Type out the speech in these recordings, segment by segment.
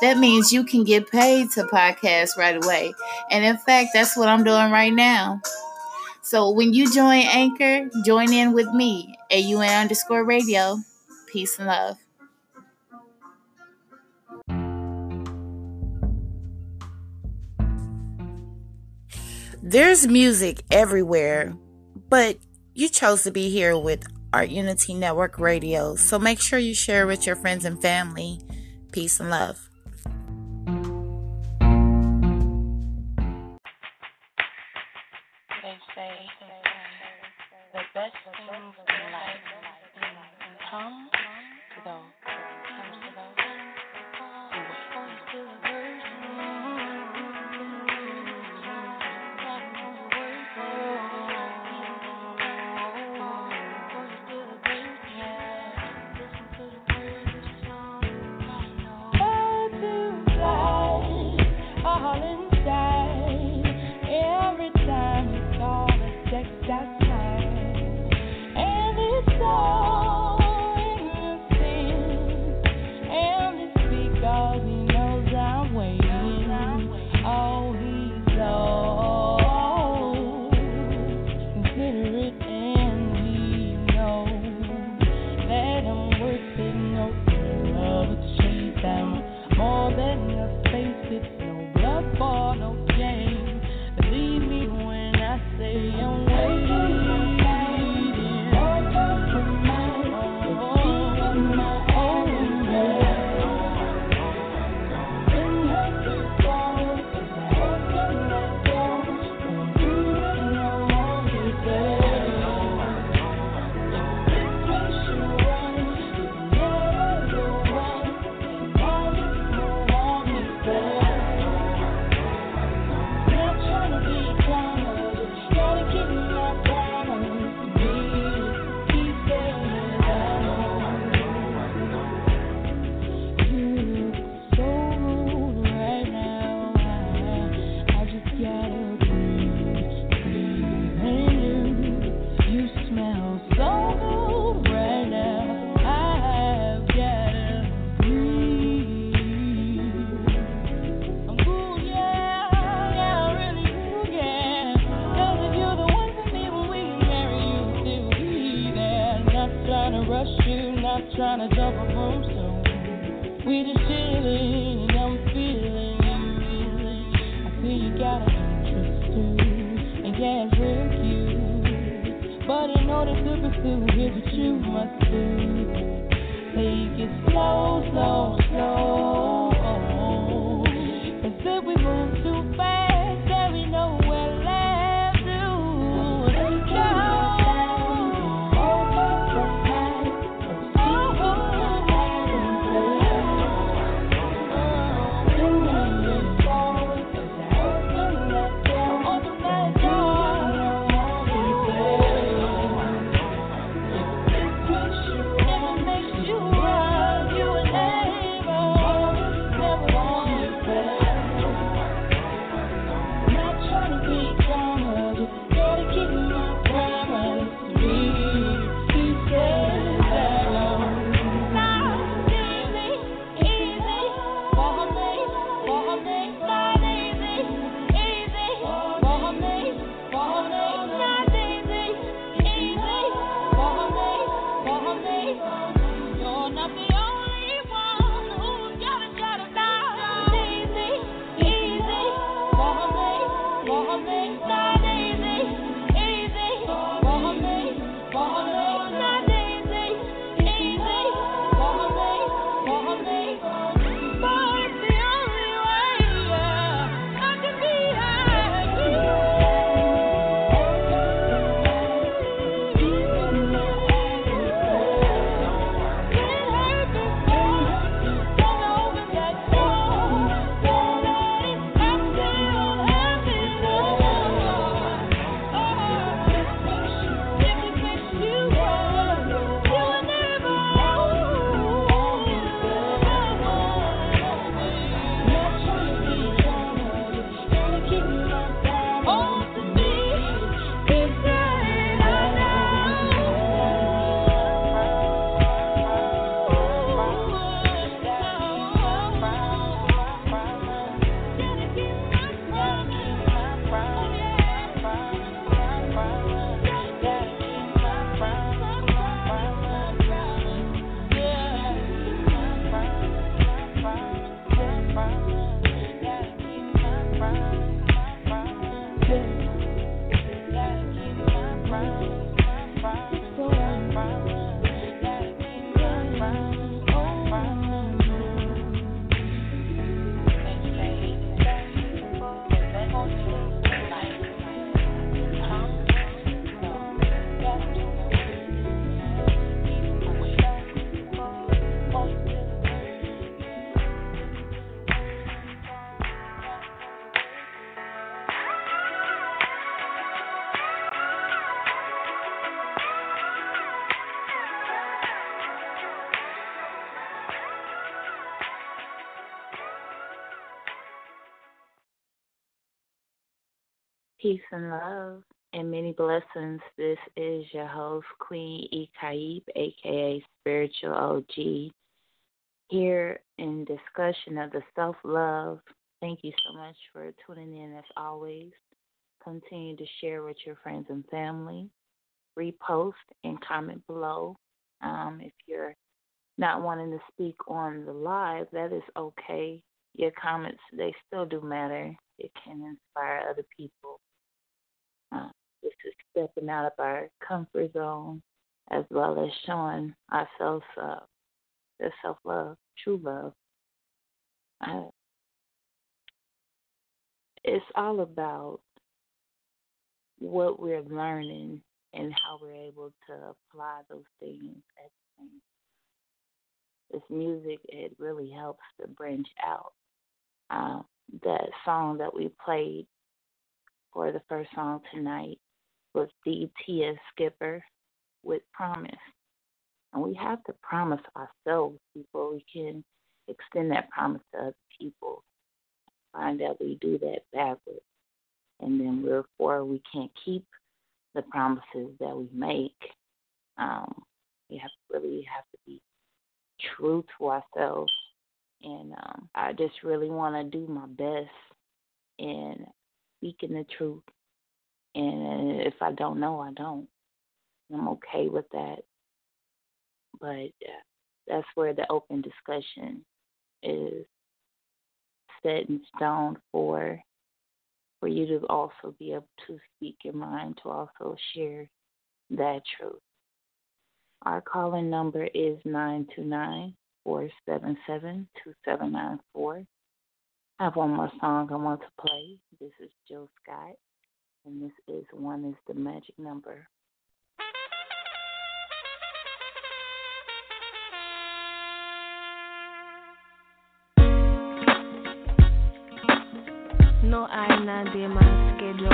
That means you can get paid to podcast right away. And in fact, that's what I'm doing right now. So when you join Anchor, join in with me, AUN underscore radio. Peace and love. There's music everywhere, but you chose to be here with Art Unity Network Radio, so make sure you share with your friends and family. Peace and love. Peace and love and many blessings. This is your host, Queen Ikaib, aka Spiritual OG, here in discussion of the self love. Thank you so much for tuning in as always. Continue to share with your friends and family. Repost and comment below. Um, if you're not wanting to speak on the live, that is okay. Your comments, they still do matter. It can inspire other people is stepping out of our comfort zone as well as showing ourselves uh, the self love, true love. Uh, it's all about what we're learning and how we're able to apply those things at the same This music, it really helps to branch out. Uh, that song that we played for the first song tonight was DT Skipper with Promise. And we have to promise ourselves before we can extend that promise to other people. Find that we do that backwards. And then therefore we can't keep the promises that we make. Um, we have to really have to be true to ourselves. And um, I just really want to do my best in speaking the truth. And if I don't know, I don't. I'm okay with that. But uh, that's where the open discussion is set in stone for for you to also be able to speak your mind, to also share that truth. Our calling number is 929 477 2794. I have one more song I want to play. This is Jill Scott, and this is One is the Magic Number. No hay nadie más que yo.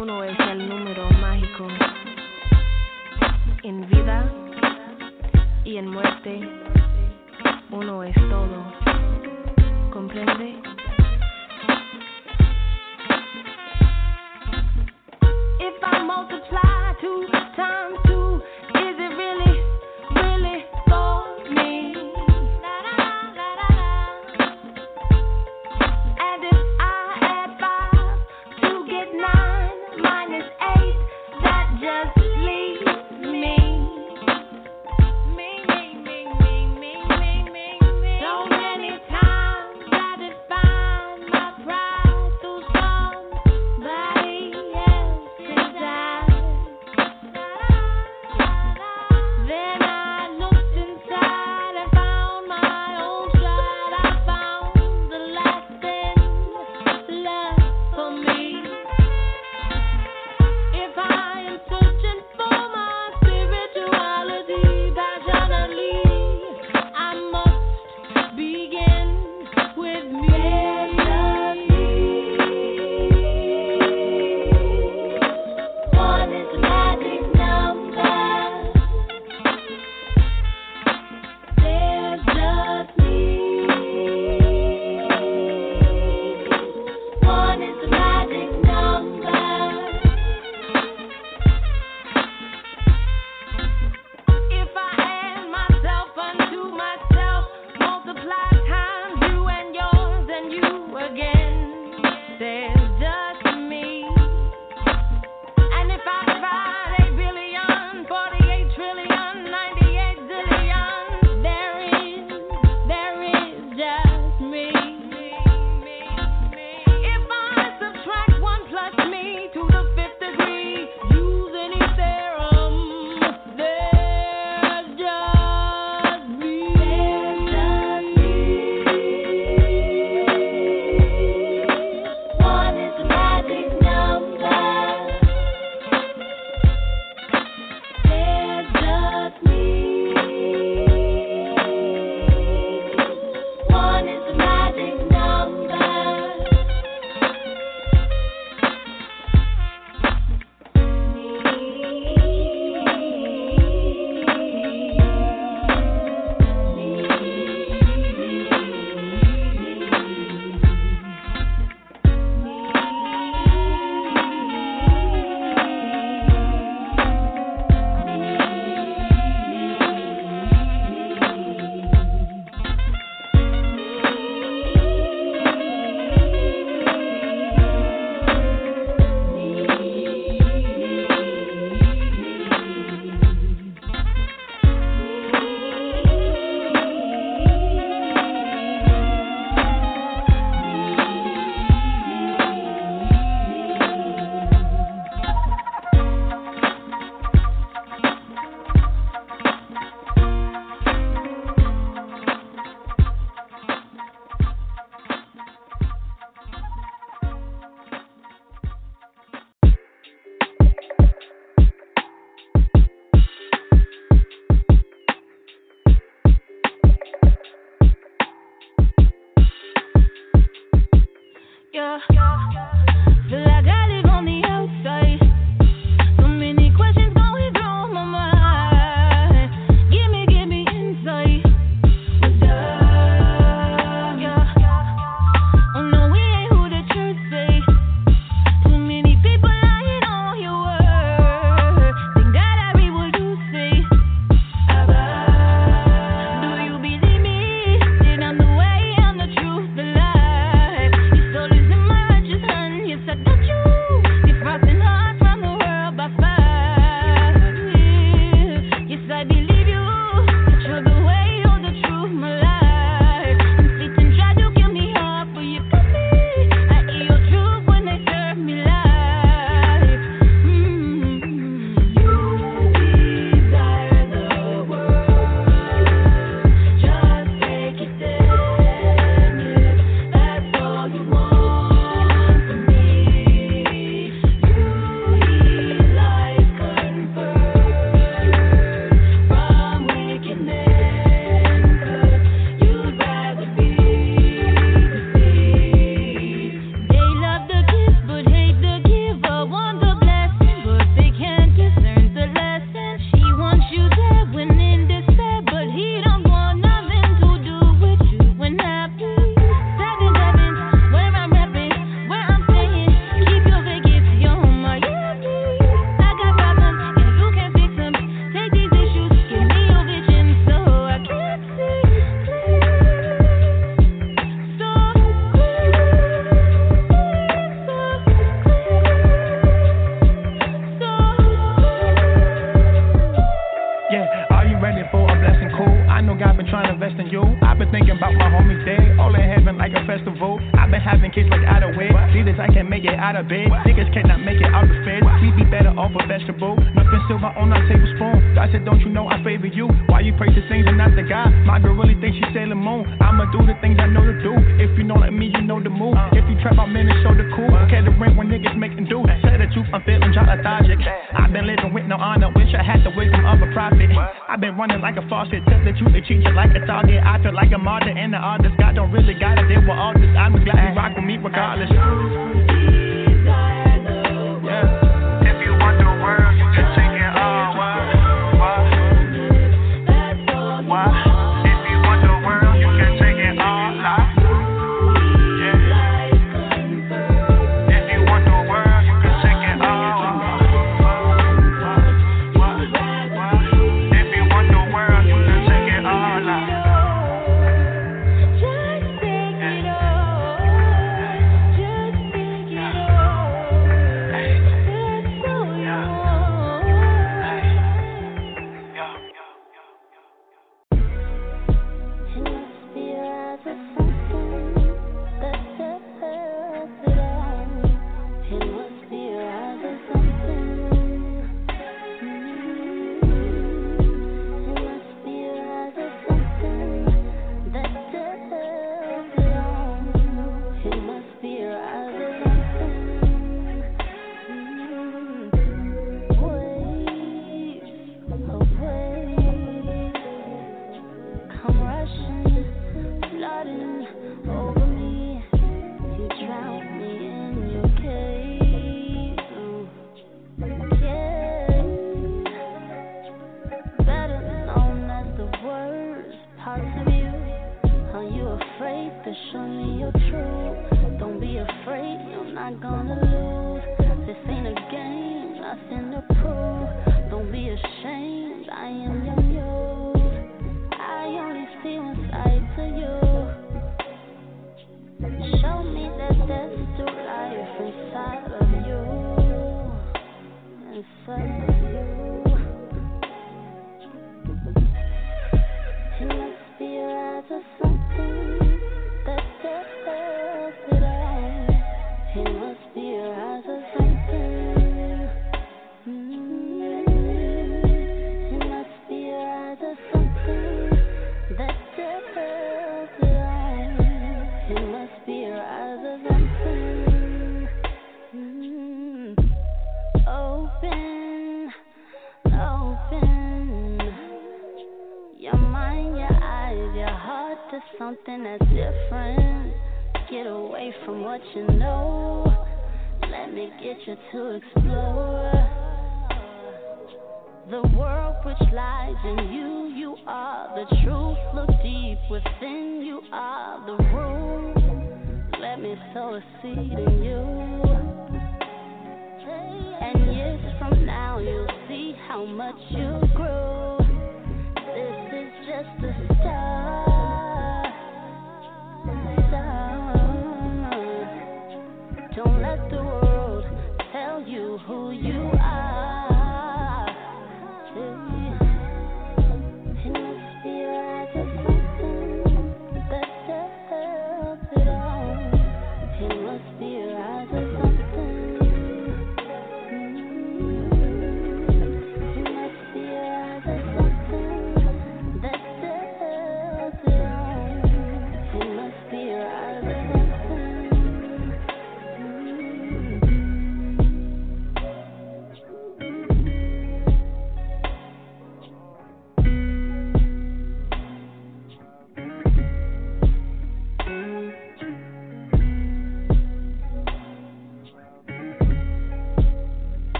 Uno es el número mágico. En vida y en muerte, uno es todo. comprende? I multiply two times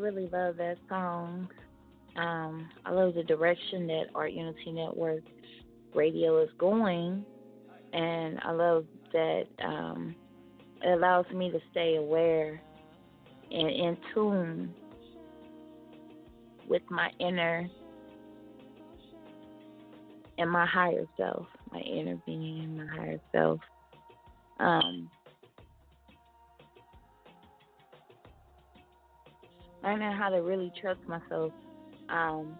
really love that song. Um, I love the direction that Art Unity Network radio is going, and I love that um, it allows me to stay aware and in tune with my inner and my higher self, my inner being and my higher self. Um, learning how to really trust myself um,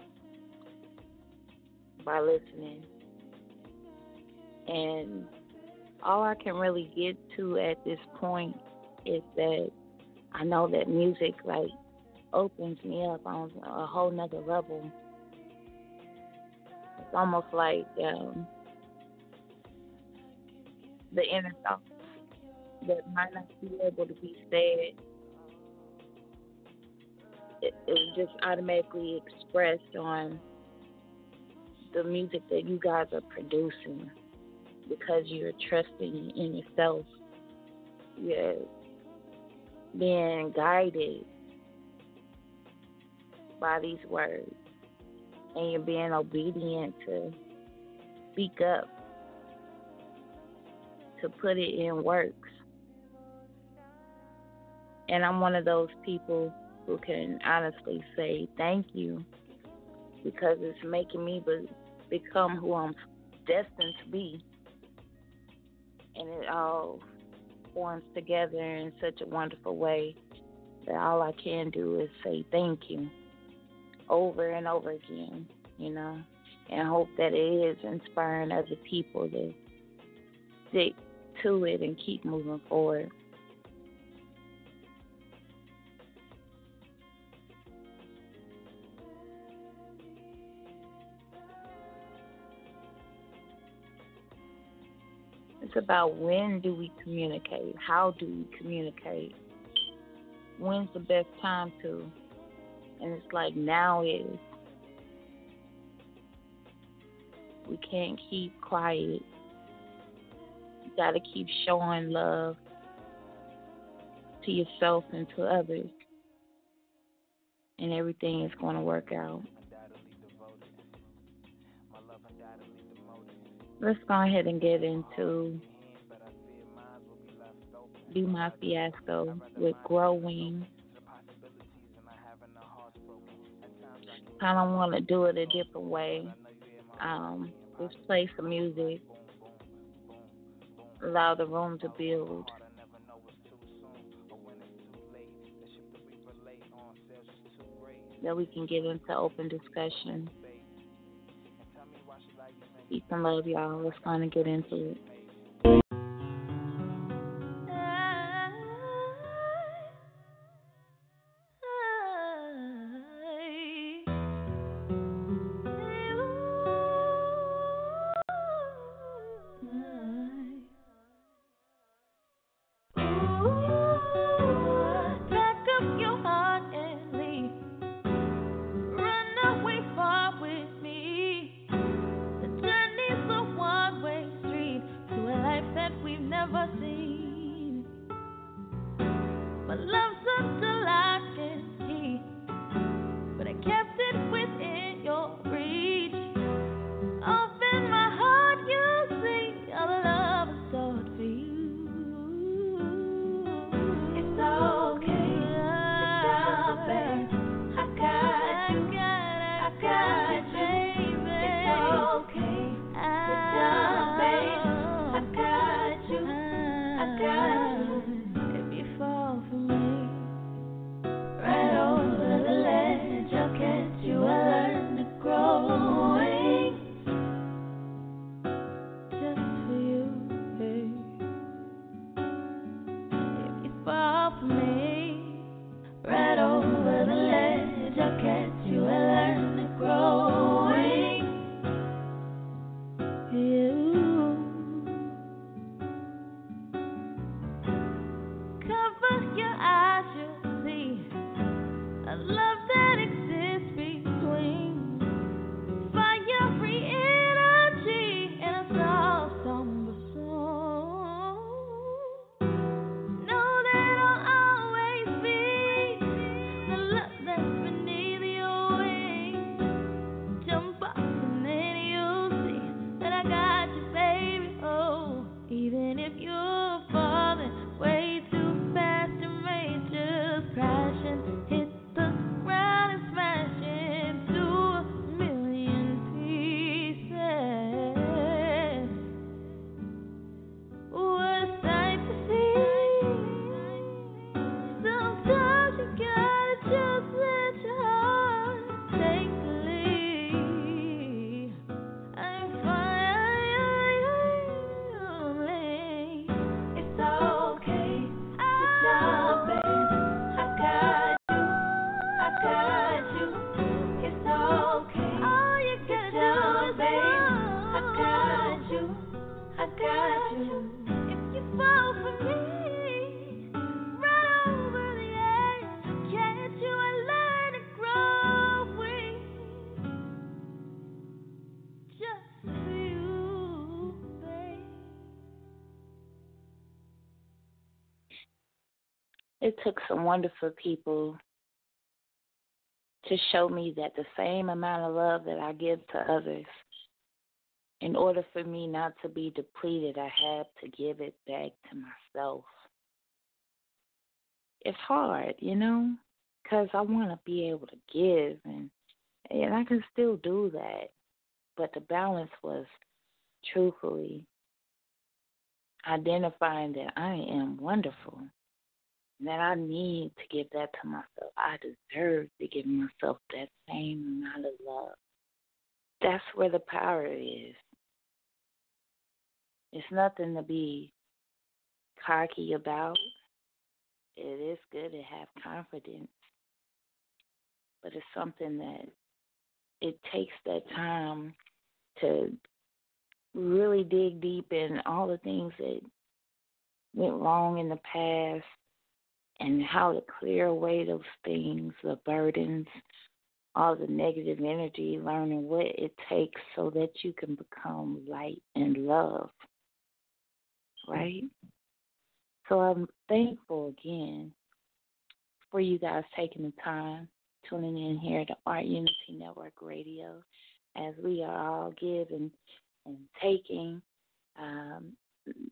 by listening. And all I can really get to at this point is that I know that music like opens me up on a whole nother level. It's almost like um, the inner thoughts that might not be able to be said it, it just automatically expressed on the music that you guys are producing because you're trusting in yourself. You're being guided by these words and you're being obedient to speak up, to put it in works. And I'm one of those people who can honestly say thank you because it's making me be- become who I'm destined to be. And it all forms together in such a wonderful way that all I can do is say thank you over and over again, you know, and hope that it is inspiring other people to stick to it and keep moving forward. It's about when do we communicate? How do we communicate? When's the best time to? And it's like now is. We can't keep quiet. You gotta keep showing love to yourself and to others. And everything is gonna work out. Let's go ahead and get into do My Fiasco with Growing. Kind of want to do it a different way. Um, just play some music, allow the room to build. That we can get into open discussion. Peace and love, y'all. Let's kind of get into it. It took some wonderful people to show me that the same amount of love that I give to others, in order for me not to be depleted, I have to give it back to myself. It's hard, you know, because I want to be able to give, and and I can still do that, but the balance was truthfully identifying that I am wonderful that I need to give that to myself. I deserve to give myself that same amount of love. That's where the power is. It's nothing to be cocky about. It is good to have confidence, but it's something that it takes that time to really dig deep in all the things that went wrong in the past and how to clear away those things, the burdens, all the negative energy, learning what it takes so that you can become light and love. Right? So I'm thankful again for you guys taking the time, tuning in here to Art Unity Network Radio as we are all giving and taking um,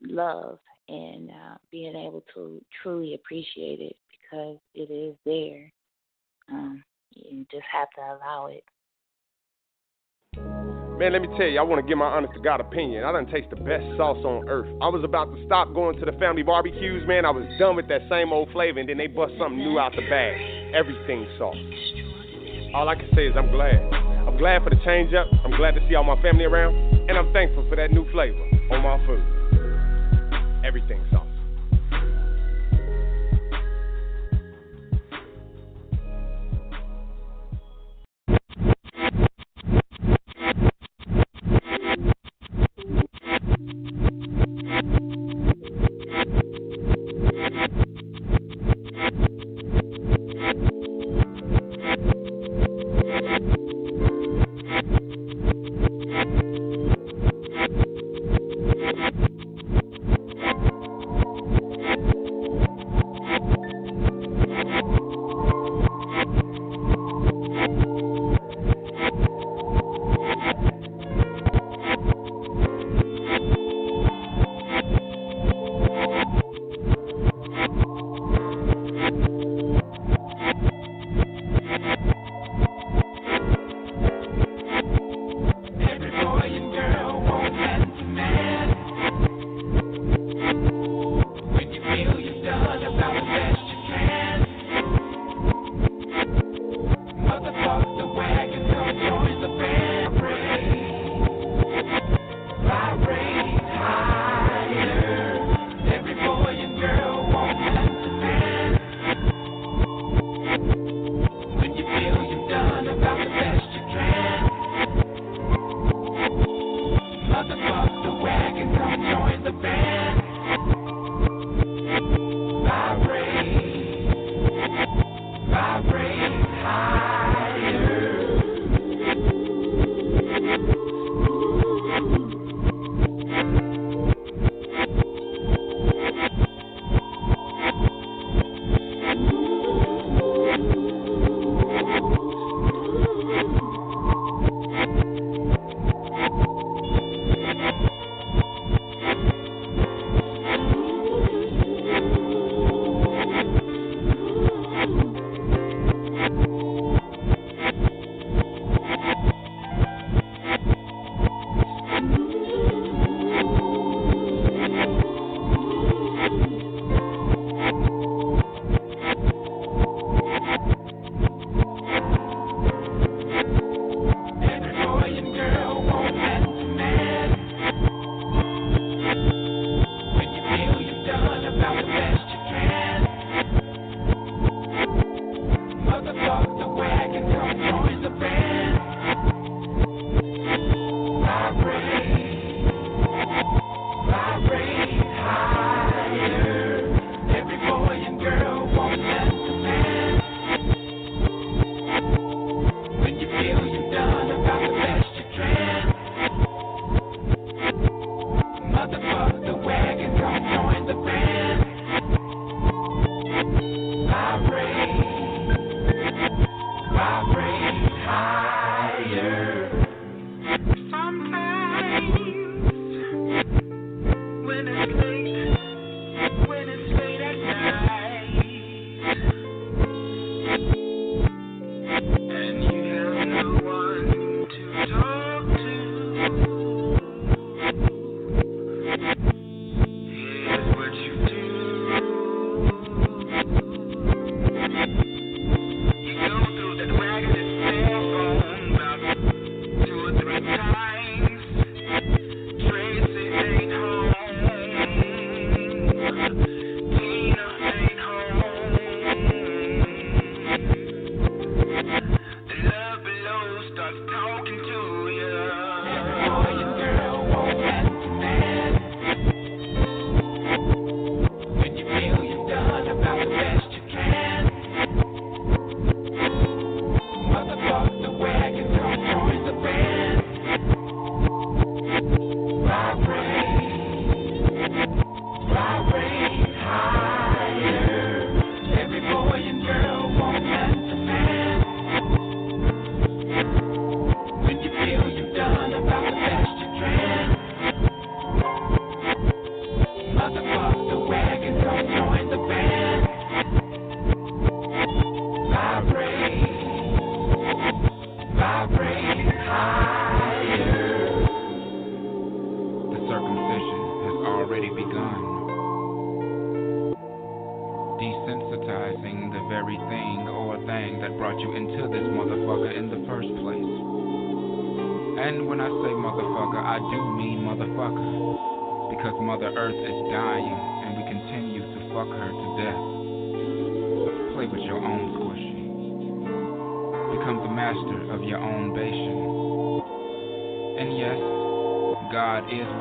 love and uh, being able to truly appreciate it because it is there. Um, you just have to allow it. Man, let me tell you, I want to give my honest to God opinion. I done taste the best sauce on earth. I was about to stop going to the family barbecues, man. I was done with that same old flavor, and then they bust something new out the bag. Everything sauce. All I can say is I'm glad. I'm glad for the change up. I'm glad to see all my family around. And I'm thankful for that new flavor on my food. Everything's awesome.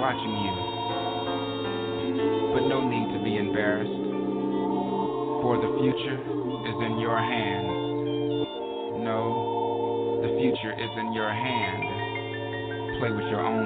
Watching you. But no need to be embarrassed. For the future is in your hands. No, the future is in your hand. Play with your own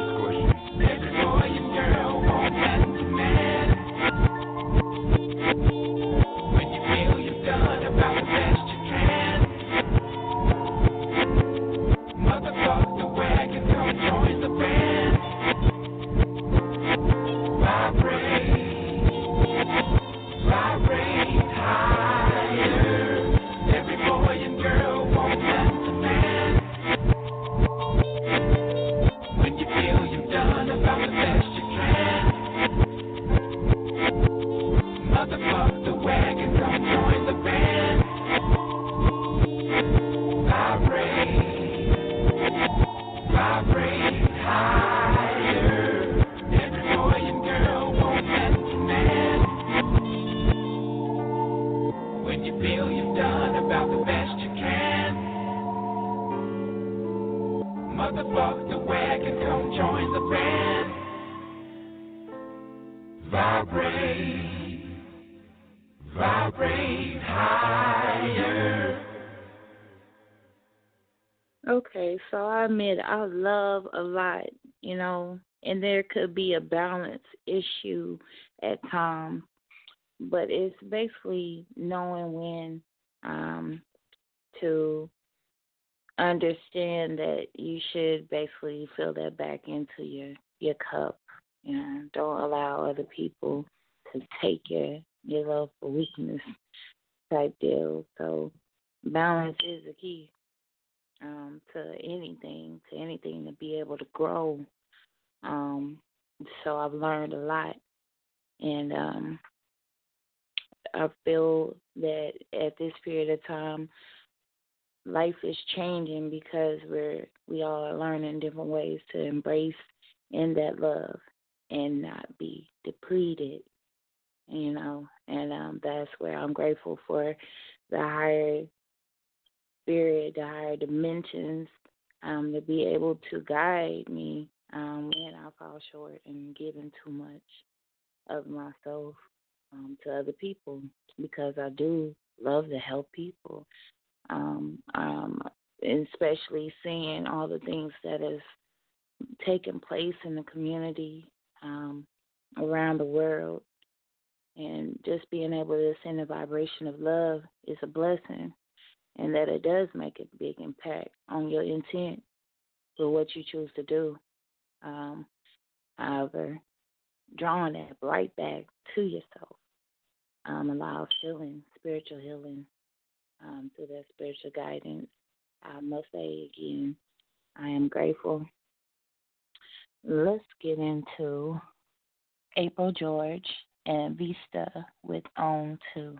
I admit I love a lot, you know, and there could be a balance issue at times, but it's basically knowing when um to understand that you should basically fill that back into your your cup. You know, don't allow other people to take your your love for weakness type deal. So balance is the key um, to anything, to anything to be able to grow. Um, so I've learned a lot, and um, I feel that at this period of time, life is changing because we're we all are learning different ways to embrace in that love and not be depleted. You know, and um, that's where I'm grateful for the higher spirit, the higher dimensions, um, to be able to guide me um, when I fall short and giving too much of myself um, to other people because I do love to help people. Um, um, especially seeing all the things that is taking place in the community um, around the world, and just being able to send a vibration of love is a blessing, and that it does make a big impact on your intent for what you choose to do. Um, however, drawing that right back to yourself um, allows healing, spiritual healing, um, through that spiritual guidance. I must say again, I am grateful. Let's get into April George and Vista with Own 2.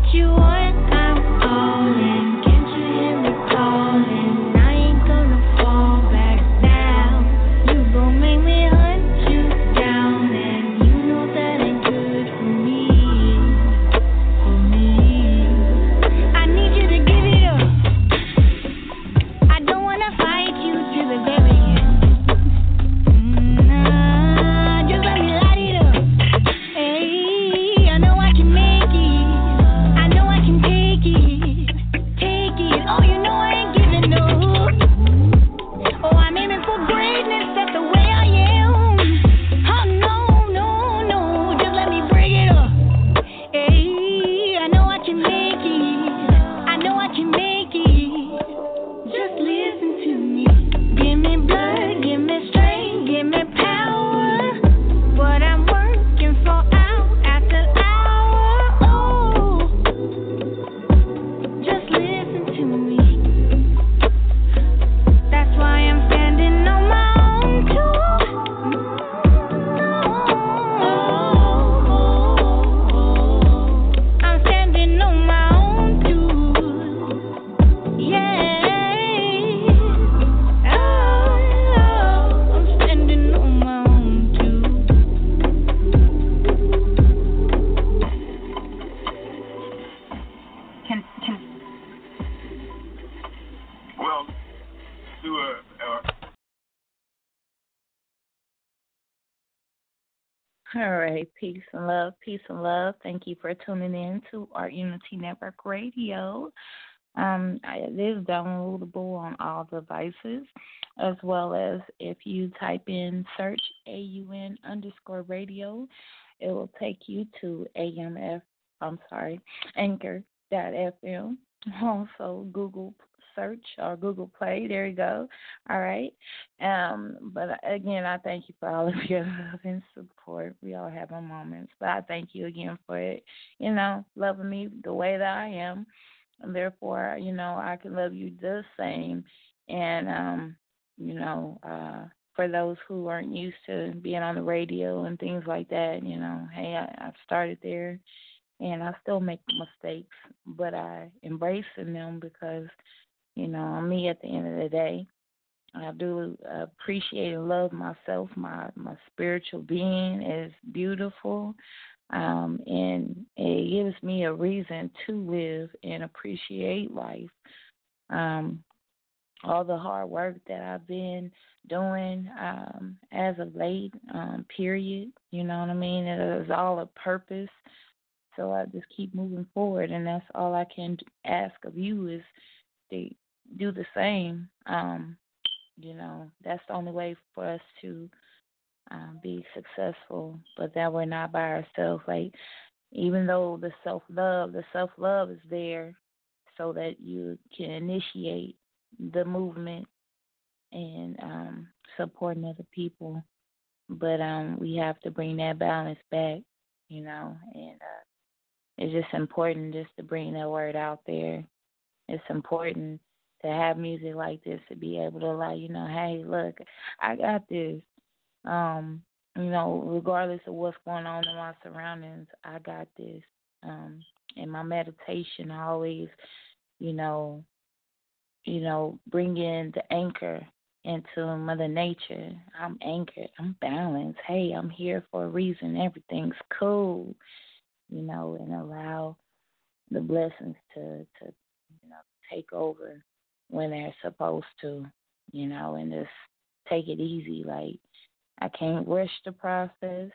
what you want. Right, peace and love, peace and love. Thank you for tuning in to Art Unity Network Radio. Um, it is downloadable on all devices, as well as if you type in search AUN underscore radio, it will take you to AMF, I'm sorry, anchor.fm. Also, Google search or Google Play. There you go. All right. Um, but again, I thank you for all of your love and support. We all have our moments, but I thank you again for it. You know, loving me the way that I am, and therefore, you know, I can love you the same. And um, you know, uh, for those who aren't used to being on the radio and things like that, you know, hey, I, I started there and I still make mistakes, but I embrace them because you know, me at the end of the day. I do appreciate and love myself. My my spiritual being is beautiful, um, and it gives me a reason to live and appreciate life. Um, all the hard work that I've been doing um, as of late, um, period. You know what I mean? It is all a purpose. So I just keep moving forward, and that's all I can ask of you is to do the same. Um, you know, that's the only way for us to um, be successful, but that we're not by ourselves. Like, even though the self love, the self love is there so that you can initiate the movement and um, supporting other people. But um, we have to bring that balance back, you know, and uh, it's just important just to bring that word out there. It's important to have music like this to be able to like, you know, hey, look, I got this. Um, you know, regardless of what's going on in my surroundings, I got this. Um, in my meditation I always, you know, you know, bring in the anchor into Mother Nature. I'm anchored. I'm balanced. Hey, I'm here for a reason. Everything's cool, you know, and allow the blessings to to you know take over when they're supposed to, you know, and just take it easy. Like, I can't rush the process.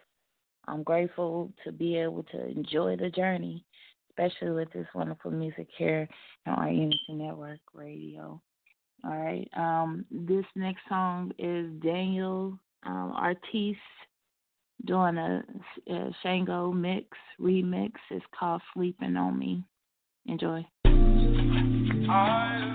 I'm grateful to be able to enjoy the journey, especially with this wonderful music here on our Unity Network Radio. All right. Um, this next song is Daniel um, Artiste doing a, a Shango mix remix. It's called Sleeping on Me. Enjoy. I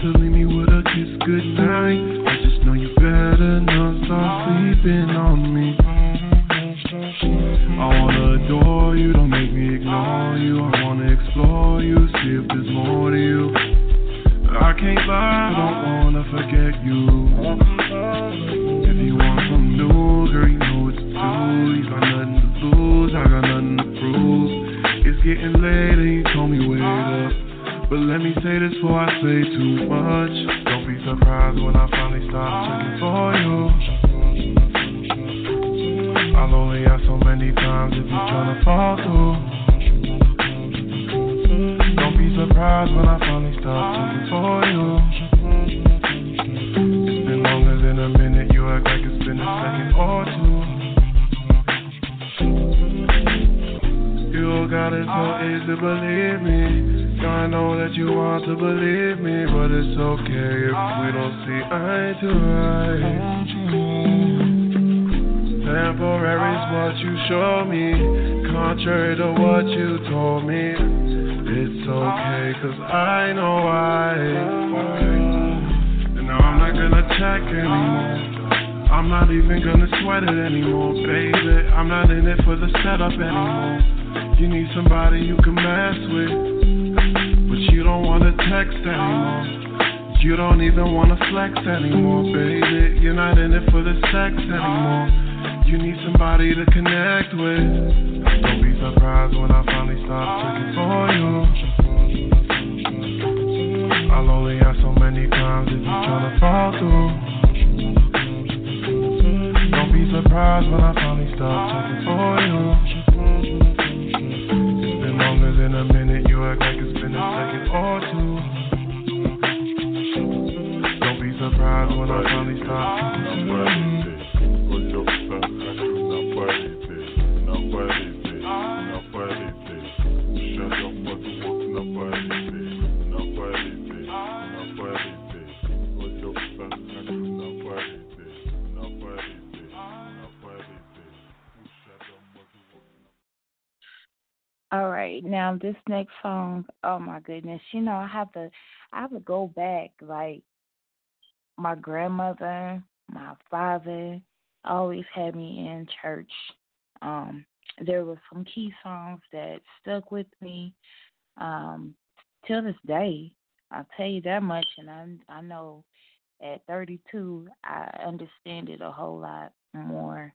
Leave me with a kiss goodnight. I just know you better not start sleeping on me. I wanna adore you, don't make me ignore you. I wanna explore you, see if there's more to you. I can't lie, I don't wanna forget you. If you want some new, girl, you know what to. You got nothing to lose, I got nothing to prove. It's getting late and you told me wait up. But let me say this before I say too much. Don't be surprised when I finally stop checking for you. I'll only ask so many times if you're trying to fall through. Don't be surprised when I finally stop checking for you. It's been longer than a minute, you act like it's been a second or two. You all got it so easy believe me. I know that you want to believe me, but it's okay if we don't see eye to eye. Temporary's what you show me, contrary to what you told me. It's okay, cause I know why. And now I'm not gonna check anymore. I'm not even gonna sweat it anymore, baby. I'm not in it for the setup anymore. You need somebody you can mess with. Don't wanna text anymore. You don't even wanna flex anymore, baby. You're not in it for the sex anymore. You need somebody to connect with. Don't be surprised when I finally stop checking for you. I'll only ask so many times if you're trying to fall through. Don't be surprised when I finally stop checking for you. Longer than a minute, you act like it's been a second or two Don't be surprised when I finally stop. Now this next song, oh my goodness, you know I have to, I have to go back like my grandmother, my father always had me in church. Um, there were some key songs that stuck with me um, till this day. I'll tell you that much, and I I know at 32 I understand it a whole lot more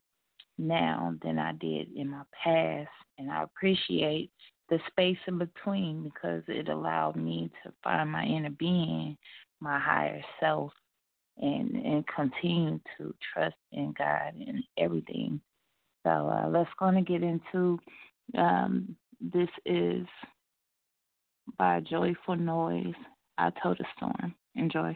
now than I did in my past, and I appreciate the space in between because it allowed me to find my inner being, my higher self, and and continue to trust in God and everything. So uh, let's go and get into um, this is by Joyful Noise. I told a storm. Enjoy.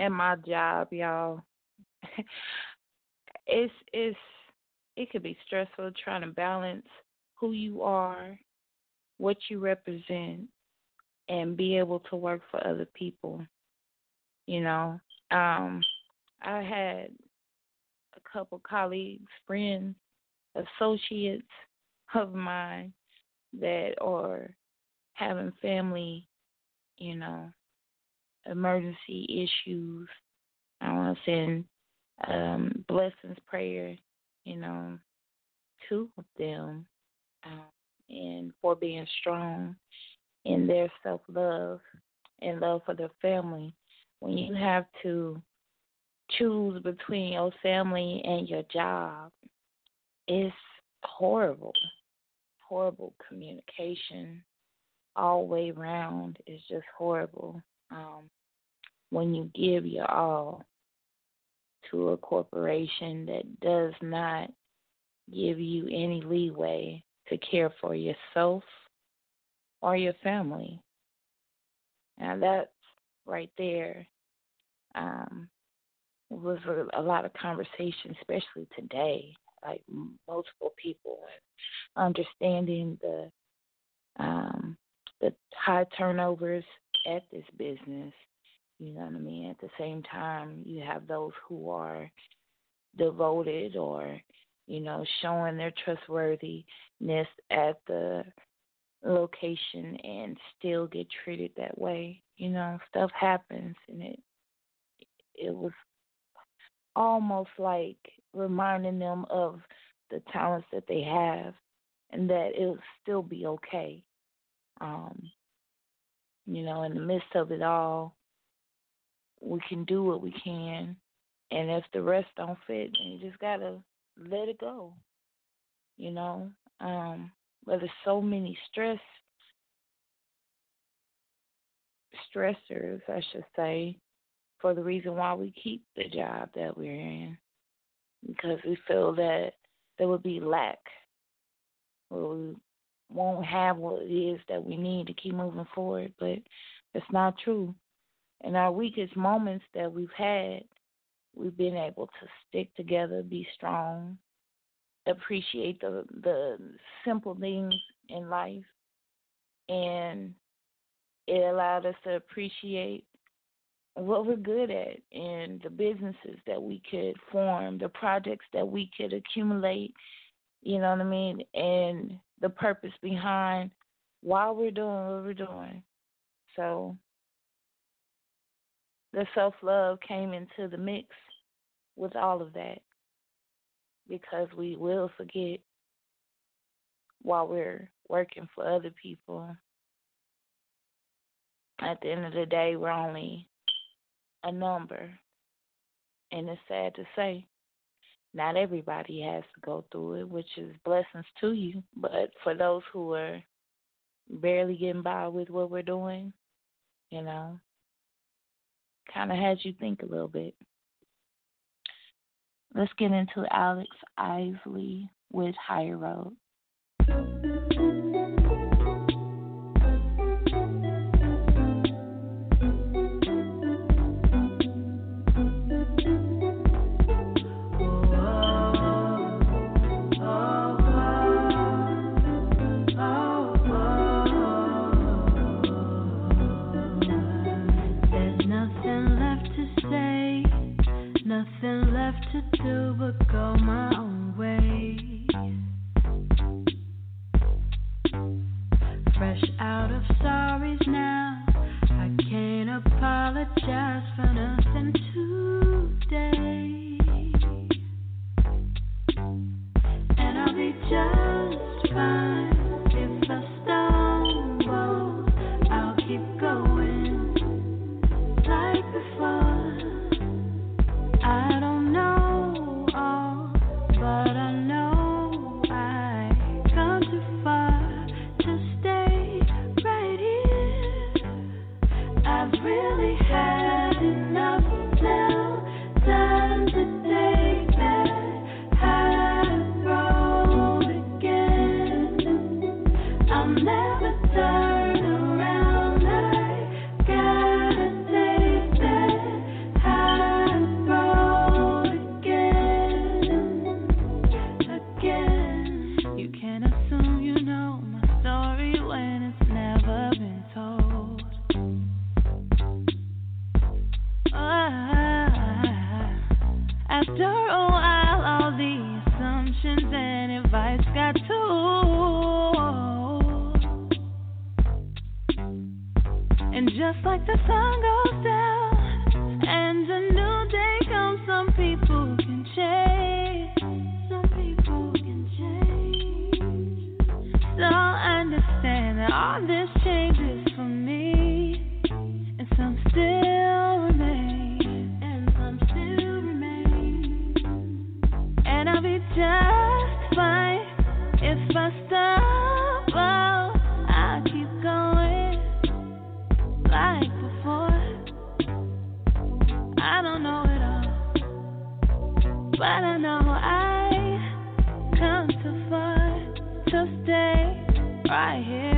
At my job, y'all, it's it's it could be stressful trying to balance who you are, what you represent, and be able to work for other people. You know, um, I had a couple colleagues, friends, associates of mine that are having family, you know, emergency issues. I want to send um, blessings, prayer, you know, to them, um, and for being strong in their self love and love for their family. When you have to choose between your family and your job, it's horrible. Horrible communication all way around is just horrible. Um, when you give your all to a corporation that does not give you any leeway to care for yourself or your family. Now that's right there um, was a, a lot of conversation, especially today. Like multiple people understanding the um, the high turnovers at this business. You know what I mean? At the same time, you have those who are devoted or, you know, showing their trustworthiness at the location and still get treated that way. You know, stuff happens and it it was almost like reminding them of the talents that they have and that it'll still be okay. Um, you know, in the midst of it all, we can do what we can and if the rest don't fit then you just gotta let it go. You know? Um, but there's so many stress stressors, I should say, for the reason why we keep the job that we're in. Because we feel that there would be lack. Or we won't have what it is that we need to keep moving forward. But it's not true. In our weakest moments that we've had, we've been able to stick together, be strong, appreciate the the simple things in life and it allowed us to appreciate what we're good at and the businesses that we could form, the projects that we could accumulate, you know what I mean, and the purpose behind why we're doing what we're doing. So the self love came into the mix with all of that because we will forget while we're working for other people. At the end of the day, we're only a number. And it's sad to say, not everybody has to go through it, which is blessings to you. But for those who are barely getting by with what we're doing, you know, kind of has you think a little bit. Let's get into Alex Isley with Higher Road. Nothing left to do but go my own way. Fresh out of sorries now, I can't apologize for nothing today. And I'll be just fine just like the sun goes. to find, to stay right here.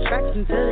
attraction to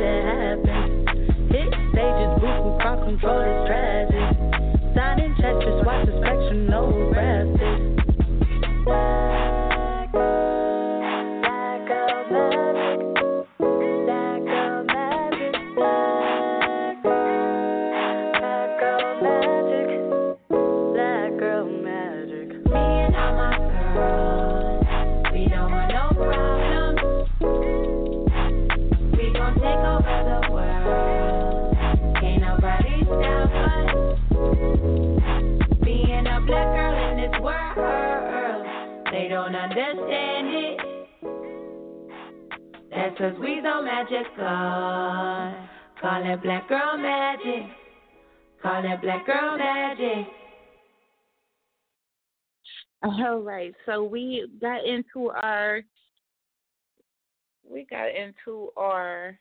so we got into our we got into our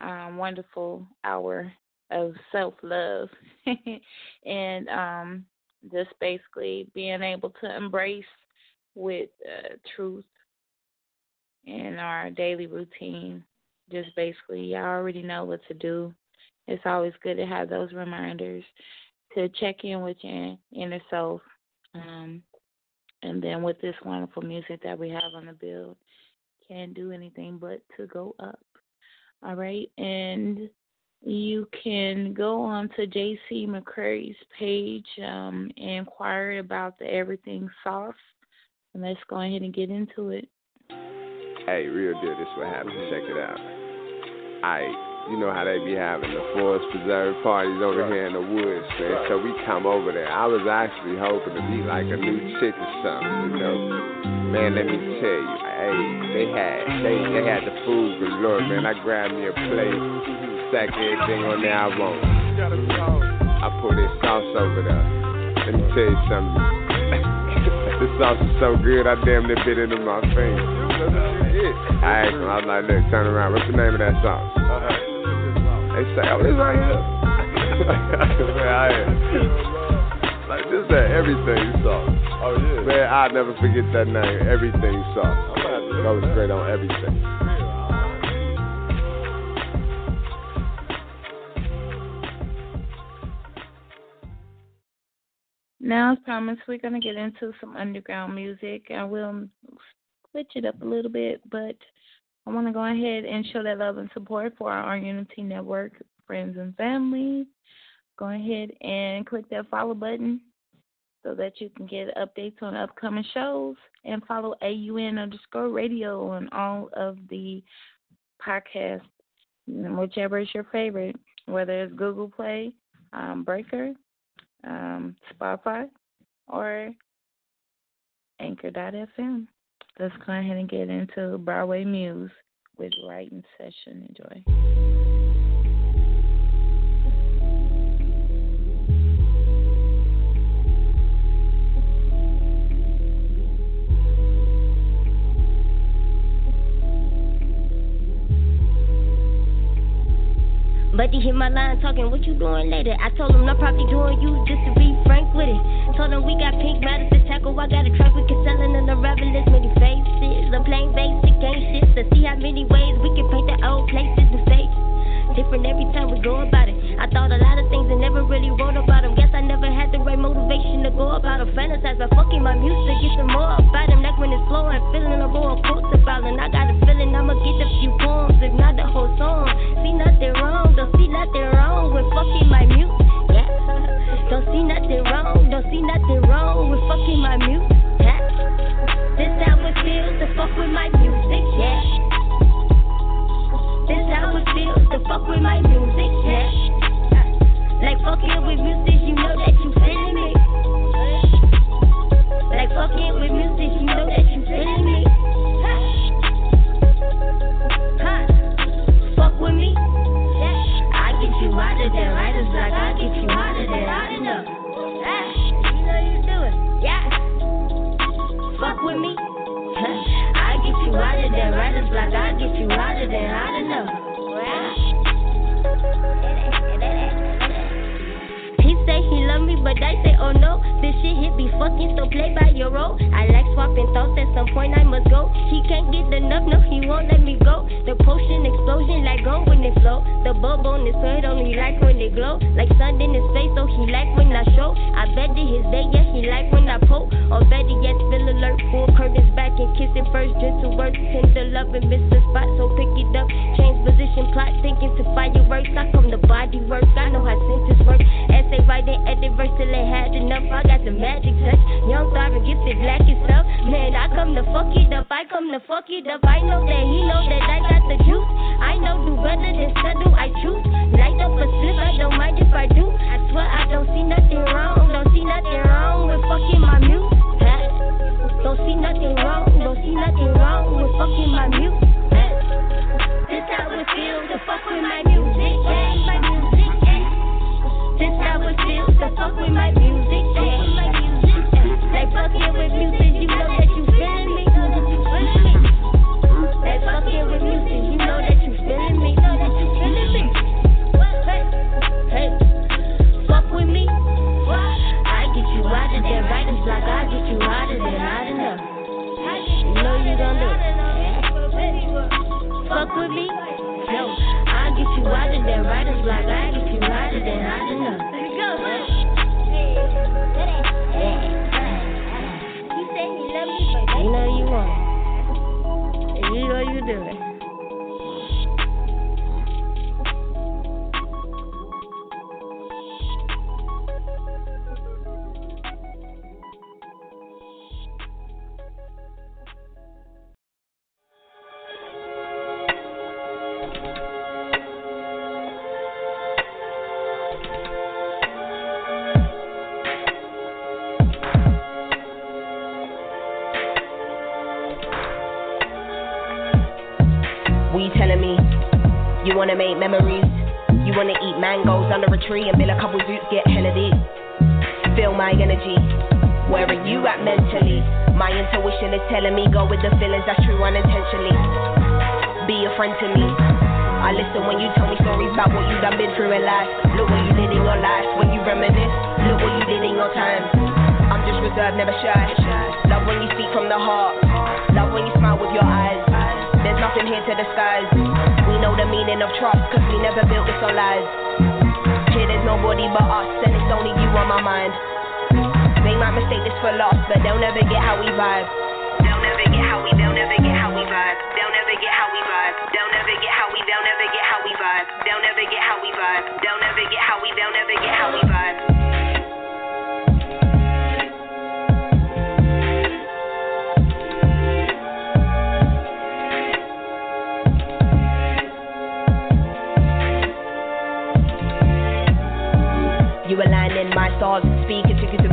um, wonderful hour of self love and um, just basically being able to embrace with uh, truth in our daily routine. Just basically, y'all already know what to do. It's always good to have those reminders to check in with your inner self. Um, and then with this wonderful music that we have on the build, can't do anything but to go up. All right. And you can go on to JC McCrary's page um, and inquire about the Everything Sauce. And let's go ahead and get into it. Hey, real deal, this what happened. Check it out. I you know how they be having the forest preserve parties over here in the woods, man. So we come over there. I was actually hoping to be like a new chick or something, you know. Man, let me tell you, hey, they had they they had the food galore, man. I grabbed me a plate, stack everything on there I want. I put this sauce over there. Let me tell you something. this sauce is so good, I damn near bit into my finger. I asked him, I was like, look, turn around. What's the name of that sauce? Uh-huh. They say, oh, this right here. Man, I am. Like, this is everything sauce. Oh, yeah. Man, I'll never forget that name. Everything sauce. That was great on everything. Now, as promised, we're going to get into some underground music. I will switch it up a little bit, but I want to go ahead and show that love and support for our Unity Network friends and family. Go ahead and click that follow button so that you can get updates on upcoming shows and follow AUN underscore radio on all of the podcasts, whichever is your favorite, whether it's Google Play, um, Breaker, um, Spotify, or Anchor.fm. Let's go ahead and get into Broadway Muse with writing session. Enjoy. He hit my line talking, what you doing later? I told him I'm probably doing you just to be frank with it. Told him we got pink matters to tackle. I got a truck we can sell in the revelers, many faces. A plain basic ain't shit to see how many ways we can paint the old places to face. Different every time we go about it. I thought a lot of things and never really wrote about them. Guess I never had the right motivation to go about them. Fantasize by fucking my music, get some more about them. Like when it's flowing, feeling a roll quotes about them. I got a feeling I'ma get a few poems, if not the whole song. See nothing wrong, don't see nothing wrong with fucking my music. Yeah. Don't see nothing wrong, don't see nothing wrong with fucking my music. Yeah. This how it feels to fuck with my music. Yeah. This how it feels to fuck with my music, yeah. Like fucking with music, you know that you feeling me. Like fucking with music, you know that you feeling me. Huh? Fuck with me. Yeah. I get you out right as like I get you out of there, hot enough. Ah, you know you do it, yeah. Fuck with me. You out of there, right as like I get you there, hot enough. He say he love me, but I say oh no. This shit hit be fucking, so play by your role. I like swapping thoughts, at some point I must go. He can't get enough, no, he won't let me go. The potion explosion like go when it flow. The bulb on his head only like when it glow. Like sun in his face, so he like when I show. I bet it his day, yeah, he like when I poke. Or better yet, feel alert, pull curtains back and kiss it first. Gentle words, tender love and miss the spot, so pick it up. Change position, plot, thinking to fireworks. I come to body work, I know how sentence work. Essay writing, it at the verse till they had enough. I got the magic touch. Young starving, gifted, black itself. Man, I come to fuck it up. I come to fuck it up. I know that he know that I got the juice. I know do better than settle. I choose. Light up a slip. I don't mind if I do. I swear I don't see nothing wrong. Don't see nothing wrong with fucking my muse. Don't see nothing wrong. Don't see nothing wrong with fucking my muse. This how it feels to fuck with my music. Yeah. Fuck with my music, yeah. Fucking with music, you know that you feeling me. Like fucking with music, you know that you feeling me. Hey, fuck with me. I get you out of? It's like I get you out of there, enough. You know you don't. Fuck with me. No, I get you right? It's I get you. You know you want. You know you do it. Make memories? You wanna eat mangoes under a tree and build a couple zoots, get hella deep. Feel my energy. Where are you at mentally? My intuition is telling me go with the feelings that's true unintentionally. Be a friend to me. I listen when you tell me stories about what you done been through in life. Look what you did in your life when you reminisce. Look what you did in your time. I'm just reserved, never shy. Love when you speak from the heart. Love when you smile with your eyes. There's nothing here to disguise. Know the meaning of trust, cause we never built this on lies. Here there's nobody but us, and it's only you on my mind. They might mistake this for loss, but they'll never get how we vibe. They'll never get how we, they'll never get how we vibe. They'll never get how we vibe. They'll never get how we, they'll never get how we vibe. They'll never get how we vibe. They'll never get how we, they'll never get how we vibe.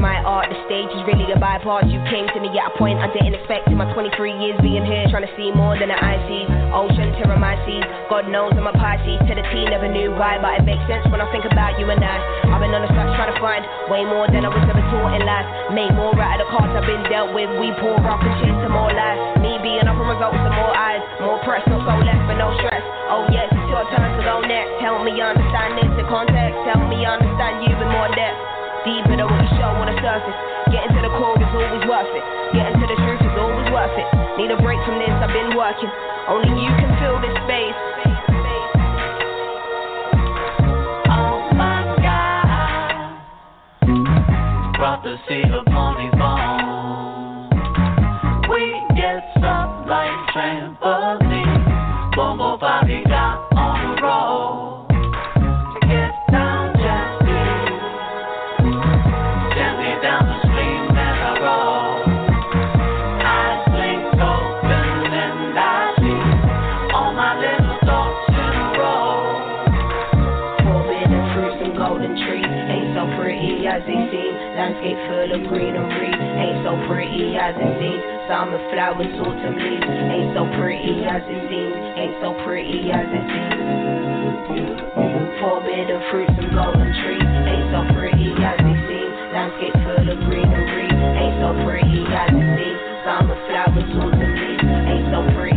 My art. The stage is really a bypass. You came to me at a point I didn't expect in my 23 years being here, trying to see more than an eye sees. Ocean, terror, my seas. God knows I'm a Pisces. To the T, never knew why, but it makes sense when I think about you and I. I've been on the search trying to find way more than I was ever taught in life. Make more out of the cards I've been dealt with. We pour up and chase some more lives. Me being up and results some more eyes. More press, no soul left, but no stress. Oh yes, it's your turn to go next. Help me understand this in context. Help me understand you in more depth. Deeper than the is always worth it. The truth is always worth it. Need a break from this, I've been working. Only you can fill this space. Oh my God, prophecy upon these bones. We get stuck like trampoline. Boom, Bobby as it seems. Summer flowers, autumn leaves ain't so pretty as it seems. Ain't so pretty as it seems. Forbidden fruits and golden trees ain't so pretty as it seems. Landscape full of greenery ain't so pretty as it seems. Summer flowers, autumn leaves ain't so pretty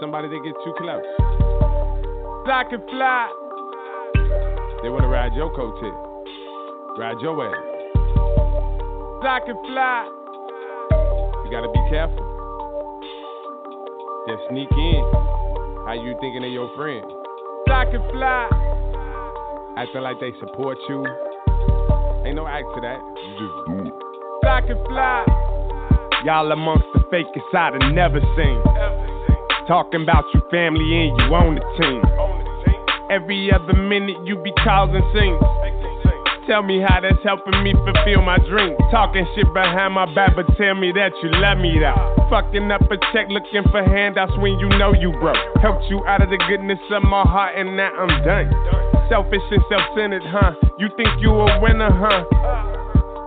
somebody that gets too close. I can fly. They wanna ride your coattail. Ride your way. I can fly. You gotta be careful. They sneak in. How you thinking of your friend? I can fly. Acting like they support you. Ain't no act to that. You just do it. Fly can fly. Y'all amongst the fakest I'd have never seen. Talking about your family and you on the team. Every other minute you be causing scenes. Tell me how that's helping me fulfill my dream. Talking shit behind my back, but tell me that you love me though. Fucking up a check, looking for handouts when you know you broke. Helped you out of the goodness of my heart, and now I'm done. Selfish and self-centered, huh? You think you a winner, huh?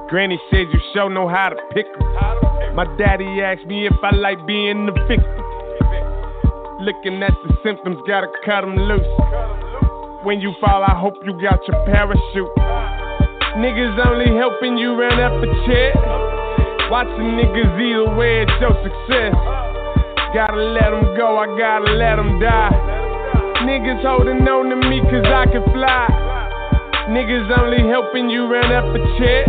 Granny says you sure know how to pick 'em. My daddy asked me if I like being the victim. Looking at the symptoms, gotta cut 'em loose. When you fall, I hope you got your parachute. Niggas only helping you run up a check. Watching niggas either way it's your success. Gotta let them go, I gotta let them die. Niggas holding on to me cause I can fly. Niggas only helping you run up a check.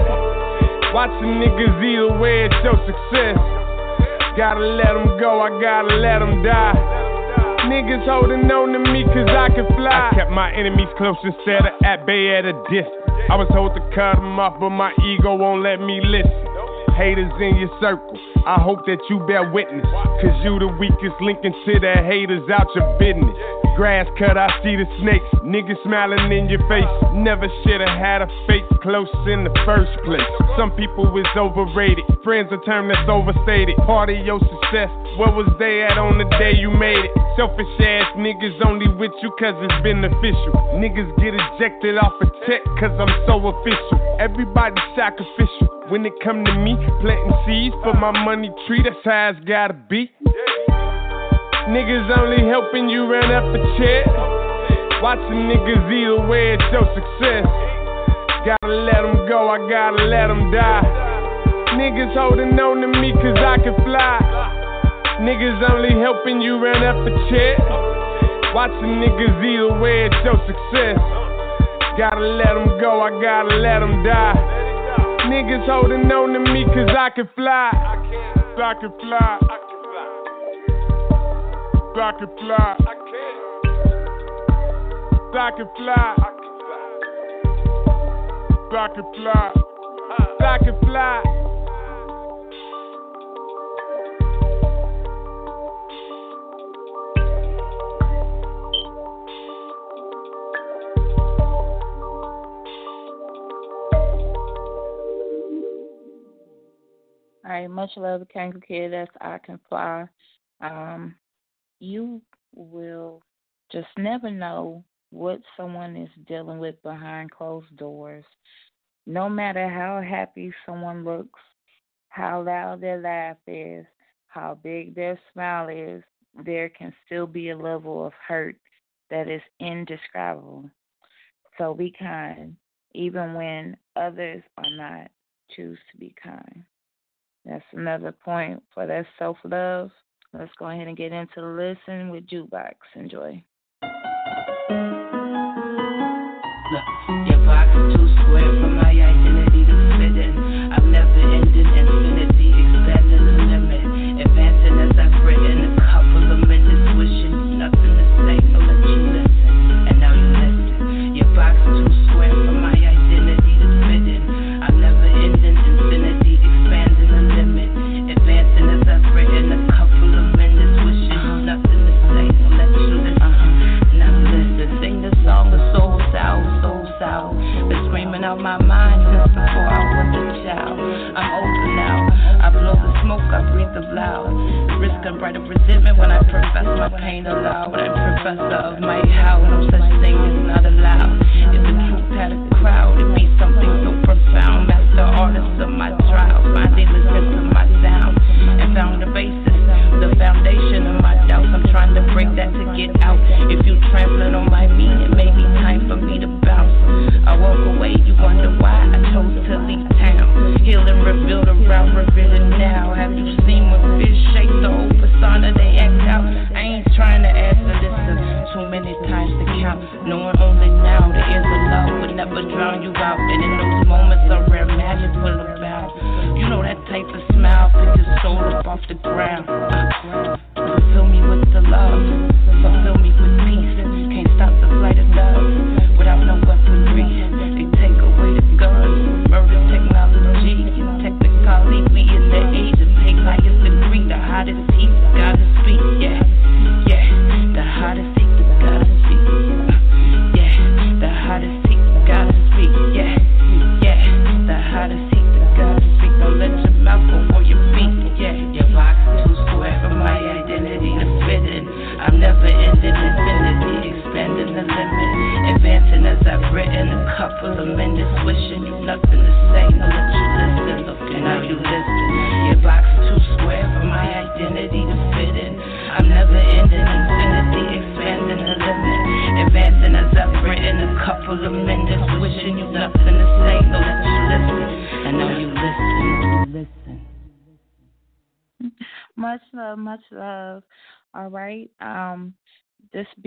Watching niggas either way it's your success. Gotta let them go, I gotta let them die. Niggas holding on to me cause I can fly. I kept my enemies close instead of at bay at a distance. I was told to cut them off, but my ego won't let me listen. Haters in your circle, I hope that you bear witness. Cause you the weakest link into the haters out your business. Grass cut, I see the snakes. Niggas smiling in your face. Never should've had a fake close in the first place. Some people is overrated. Friends a term that's overstated. Part of your success. Where was they at on the day you made it? Selfish ass niggas only with you cause it's beneficial. Niggas get ejected off a check cause I'm so official. Everybody's sacrificial. When it come to me, planting seeds for my money tree, that's how it's gotta be. Niggas only helping you run up a check. Watching niggas either way it's your success. Gotta let them go, I gotta let them die. Niggas holding on to me cause I can fly. Niggas only helping you run up a check. Watching niggas either way it's your success. Gotta let them go, I gotta let them die. Niggas holding on to me cause I can fly. I can fly. I can fly. I can fly. I can fly. I can fly. I can fly. All right, much love, Kangaroo Kid. That's I Can Fly. Um, you will just never know what someone is dealing with behind closed doors. No matter how happy someone looks, how loud their laugh is, how big their smile is, there can still be a level of hurt that is indescribable. So be kind, even when others are not. Choose to be kind. That's another point for that self love. Let's go ahead and get into the listen with Jukebox. Enjoy. Look, your is too square for my identity Risk resentment when I profess my pain aloud. When I'm professor of my how, no such thing is not allowed. The had a crowd, it'd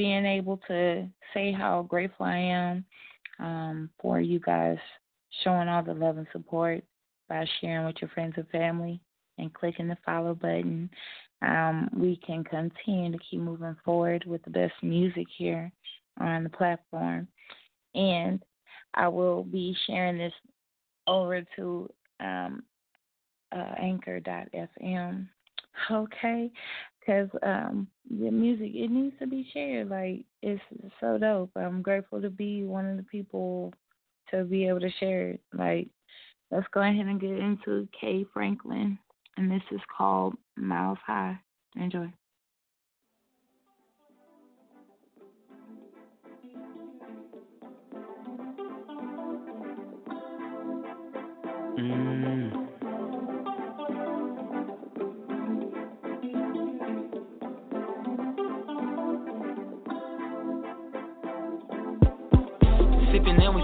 being able to say how grateful I am um, for you guys showing all the love and support by sharing with your friends and family and clicking the follow button. Um, we can continue to keep moving forward with the best music here on the platform. And I will be sharing this over to um, uh, anchor.fm. Okay, because um, the music it needs to be shared. Like it's so dope. I'm grateful to be one of the people to be able to share it. Like let's go ahead and get into k Franklin, and this is called Miles High. Enjoy. Mm.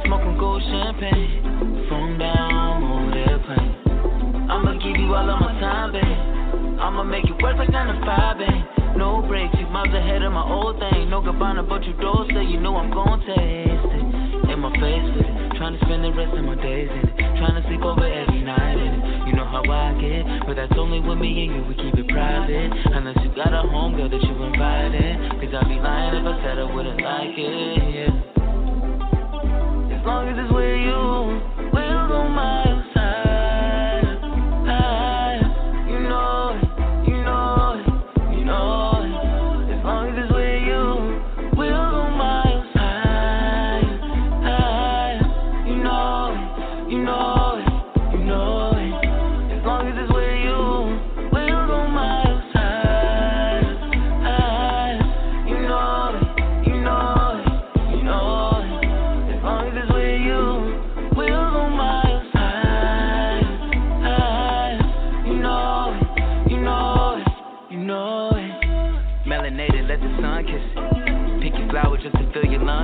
Smoking gold champagne. Phone down, move airplane. I'ma give you all of my time, babe. I'ma make it work like 9 to 5, babe. No breaks, you miles ahead of my old thing. No goodbye, but you do say you know I'm gon' taste it. In my face with it. Trying to spend the rest of my days in it. Trying to sleep over every night in it. You know how I get, but that's only with me and you. We keep it private. Unless you got a home girl that you invited. Cause I'd be lying if I said I wouldn't like it, yeah. Long as it's with you, we'll go miles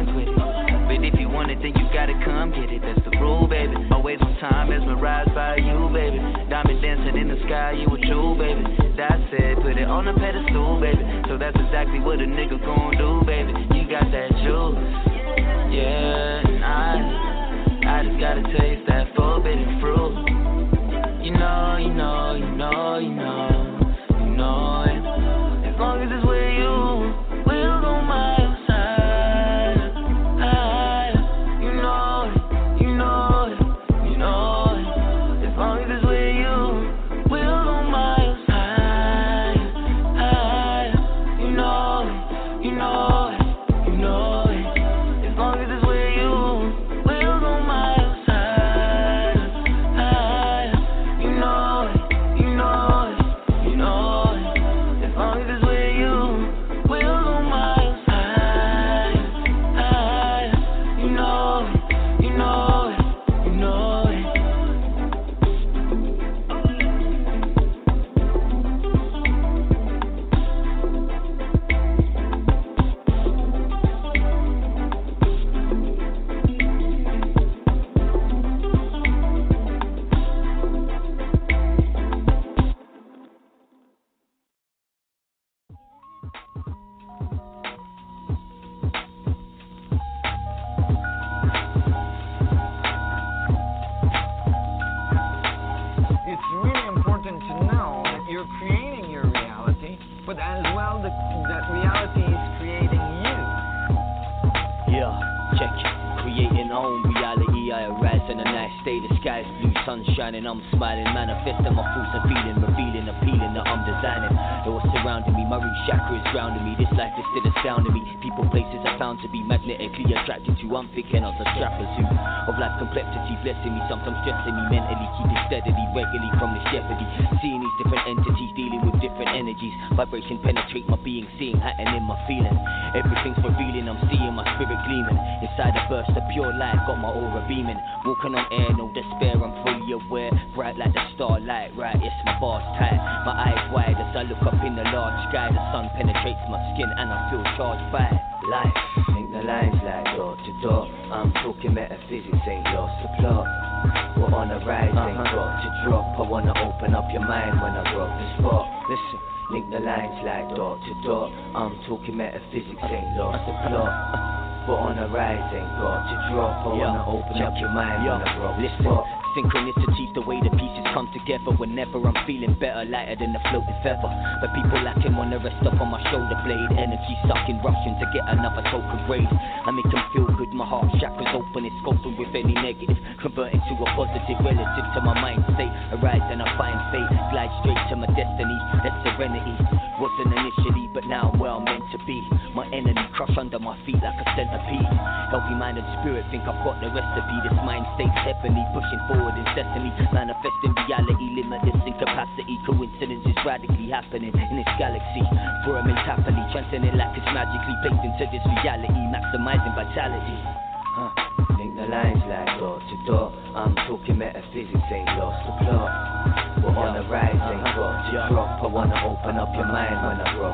it. But if you want it, then you gotta come get it. That's the rule, baby. Always on time, mesmerized by you, baby. Diamond dancing in the sky, you a jewel, baby. That's it, put it on a pedestal, baby. So that's exactly what a nigga gon' do, baby. You got that juice, yeah. And I, I just gotta taste that forbidden fruit. You know, you know, you know, you know, you know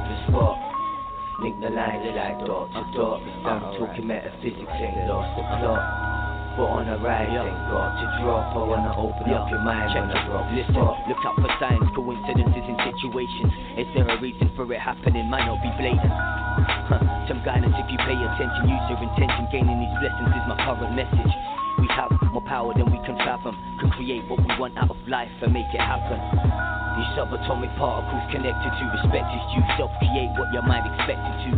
rock the spot. Link the lines like door to door. I'm talking metaphysics, ain't lost the plot. We're on the rise, ain't got to drop. I wanna open up your mind when I the Listen, look out for signs, coincidences in situations. Is there a reason for it happening? Might not be blatant. Huh, Some guidance if you pay attention, use your intention. Gaining these blessings is my current message. We have more power than we can fathom. Can create what we want out of life and make it happen. These subatomic particles connected to respect is due. Self-create what your mind expected to.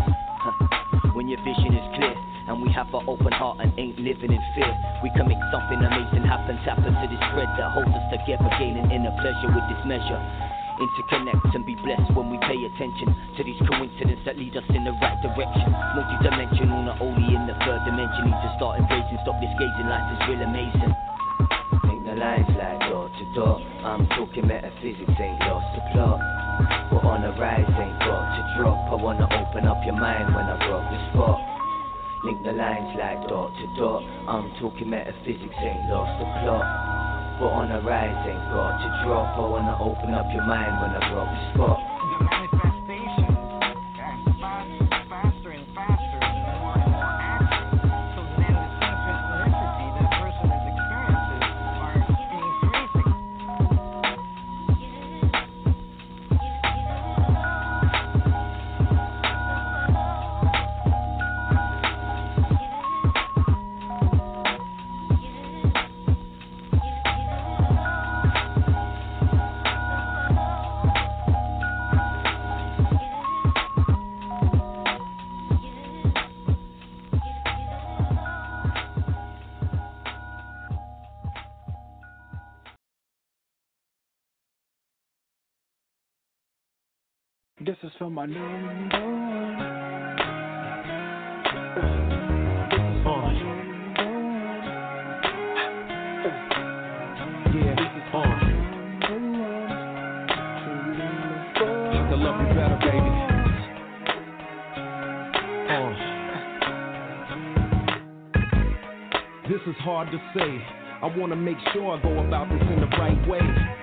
When your vision is clear and we have an open heart and ain't living in fear, we can make something amazing happen. Tap into this thread that holds us together, gaining inner pleasure with this measure. Interconnect and be blessed when we pay attention to these coincidences that lead us in the right direction. Multi-dimensional, not only in the third dimension. Need to start embracing, stop this gazing. Life is real amazing. Lines like door to door. I'm talking metaphysics, ain't lost the plot. We're on the rise, ain't got to drop. I wanna open up your mind when I rock the spot. Link the lines like door to door. I'm talking metaphysics, ain't lost the plot. We're on the rise, ain't got to drop. I wanna open up your mind when I rock the spot. This is for my number one. Yeah. I can love you better, baby. This is hard to say. I wanna make sure I go about this in the right way.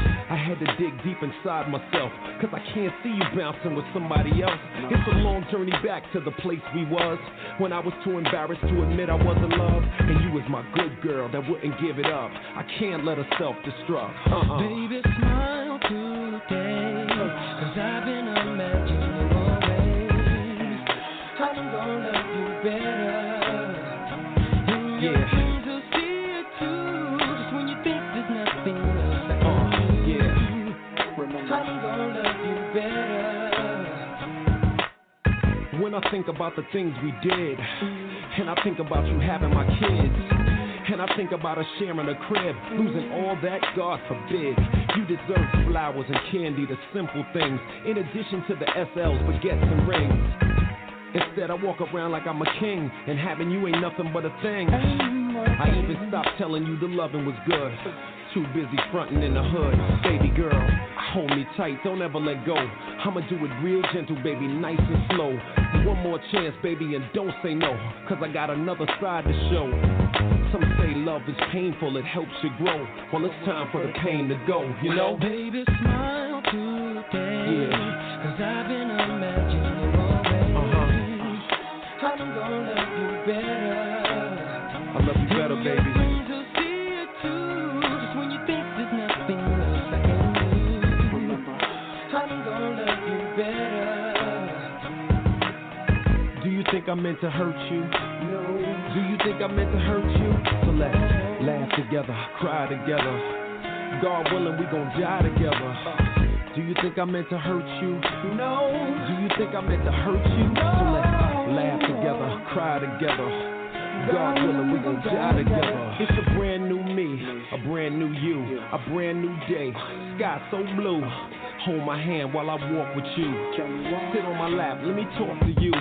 I had to dig deep inside myself, cause I can't see you bouncing with somebody else. It's a long journey back to the place we was when I was too embarrassed to admit I wasn't loved. And you was my good girl that wouldn't give it up. I can't let her self destruct. Uh-uh. Baby, smile today. Think about the things we did, and I think about you having my kids, and I think about us sharing a crib, losing all that, God forbid. You deserve flowers and candy, the simple things, in addition to the SLs, baguettes, and rings. Instead, I walk around like I'm a king, and having you ain't nothing but a thing. I even stopped telling you the loving was good. Too busy fronting in the hood. Baby girl, hold me tight, don't ever let go. I'ma do it real gentle, baby, nice and slow. One more chance, baby, and don't say no, cause I got another side to show. Some say love is painful, it helps you grow. Well, it's time for the pain to go, you know? Baby, smile today. Yeah. Cause I've been imagining always. Uh-huh. I'm gonna love you better. I love you better, baby. I meant to hurt you? No. Do you think I meant to hurt you? So let's laugh together, cry together. God willing, we gon' die together. Do you think I meant to hurt you? No. Do you think I meant to hurt you? So let's laugh together, cry together. God willing, we gon' die together. It's a brand new me, a brand new you, a brand new day. Sky so blue. Hold my hand while I walk with you. Sit on my lap, let me talk to you.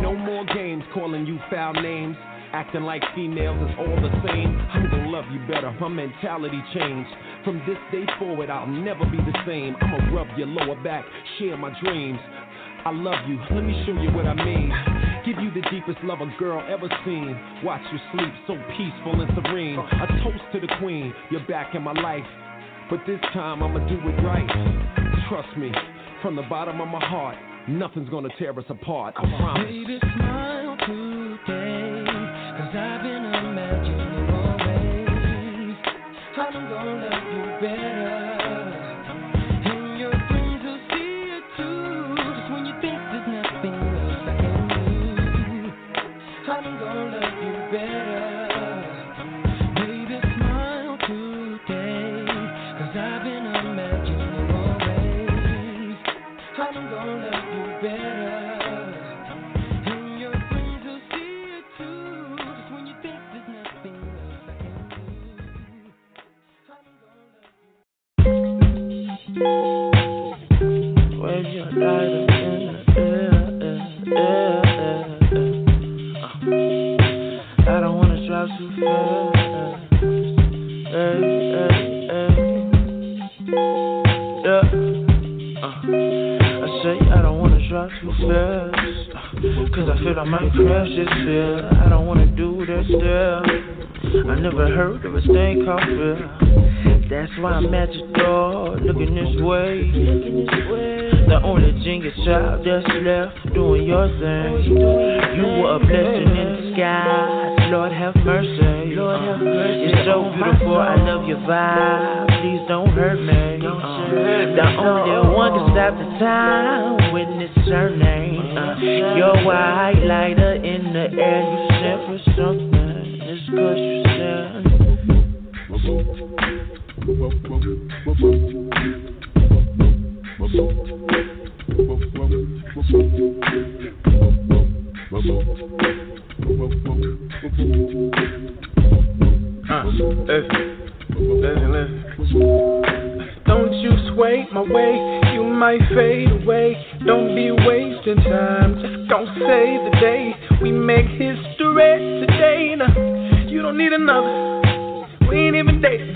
No more games calling you foul names. Acting like females is all the same. I'm gonna love you better. My mentality changed. From this day forward, I'll never be the same. I'ma rub your lower back, share my dreams. I love you, let me show you what I mean. Give you the deepest love a girl ever seen. Watch you sleep so peaceful and serene. A toast to the queen, you're back in my life. But this time I'ma do it right. Trust me, from the bottom of my heart, nothing's gonna tear us apart. I promise. Baby, smile today. Cause I've Cause I might crash this fear. I don't wanna do that still. I never heard of a thing called fear. That's why I'm at your door, looking this way. The only genius child that's left doing your thing. You were a blessing in disguise. Lord have mercy. Lord have mercy. You're so beautiful. I love your vibe. Please don't hurt me. Uh, the only one can stop the time when it's her name. You're white lighter in the air. You sent for something. It's cause you listen. Don't you sway my way, you might fade away. Don't be wasting time, just gon' save the day. We make history today. Now, you don't need another. We ain't even dating.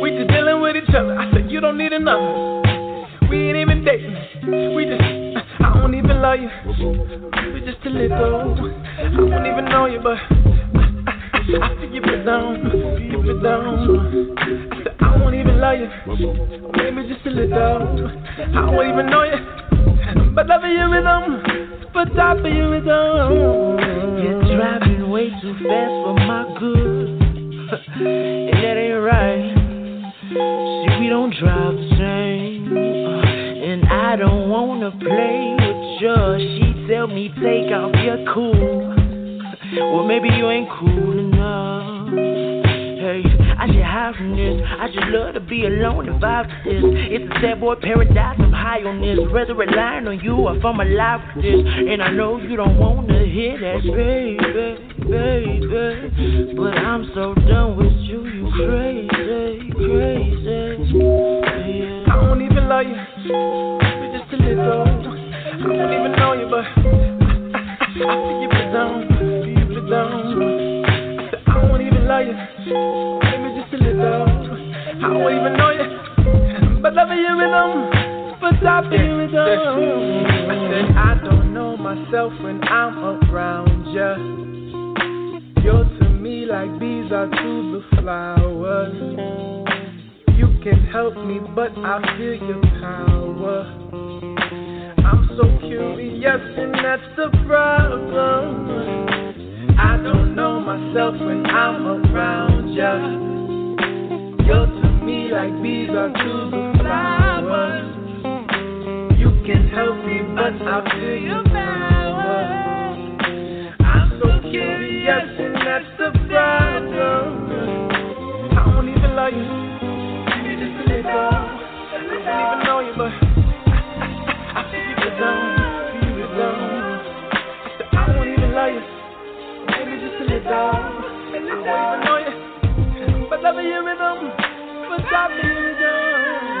We just dealing with each other. I said you don't need another. We ain't even dating. We just, I don't even love you. We just a little. I don't even know you, but I feel you put down, you put down. I said I won't even love you, maybe just a little. I won't even know you, but love you rhythm, but top of your rhythm. You're driving way too fast for my good, and that ain't right. See, we don't drive the same, and I don't wanna play with you. She tell me take off your cool. Well, maybe you ain't cool enough. I just hide from this. I just love to be alone and vibe to this. It's a sad boy paradise. I'm high on this. Rather relying on you if I'm alive with this. And I know you don't wanna hear that, baby, baby. But I'm so done with you. You crazy, crazy. Yeah. I don't even love you. You're just a little. I don't even know you, but I see you down, see you down. I I don't even love you. A little. I don't even know you, but love you with them. But stop being with them. I said I don't know myself when I'm around you. You're to me like bees are to the flowers. You can help me, but I feel your power. I'm so curious, and that's the problem. I don't know myself when I'm around ya. You're to me like bees are to the flowers. You can help me, but I feel your power. I'm so curious, and that's the problem. I don't even love you. Maybe just a little. I don't even know you, but I feel you. I I don't even love you. Maybe just a little. I don't even know you, love you rhythm. But stop me rhythm.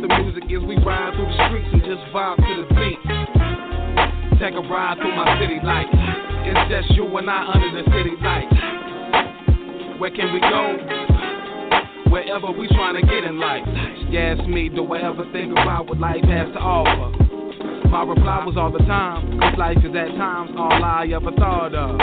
The music as we ride through the streets and just vibe to the beat. Take a ride through my city lights. It's just you and I under the city lights. Where can we go? Wherever we trying to get in life. You ask me, do I ever think about what life has to offer? My reply was all the time, cause life is at times all I ever thought of.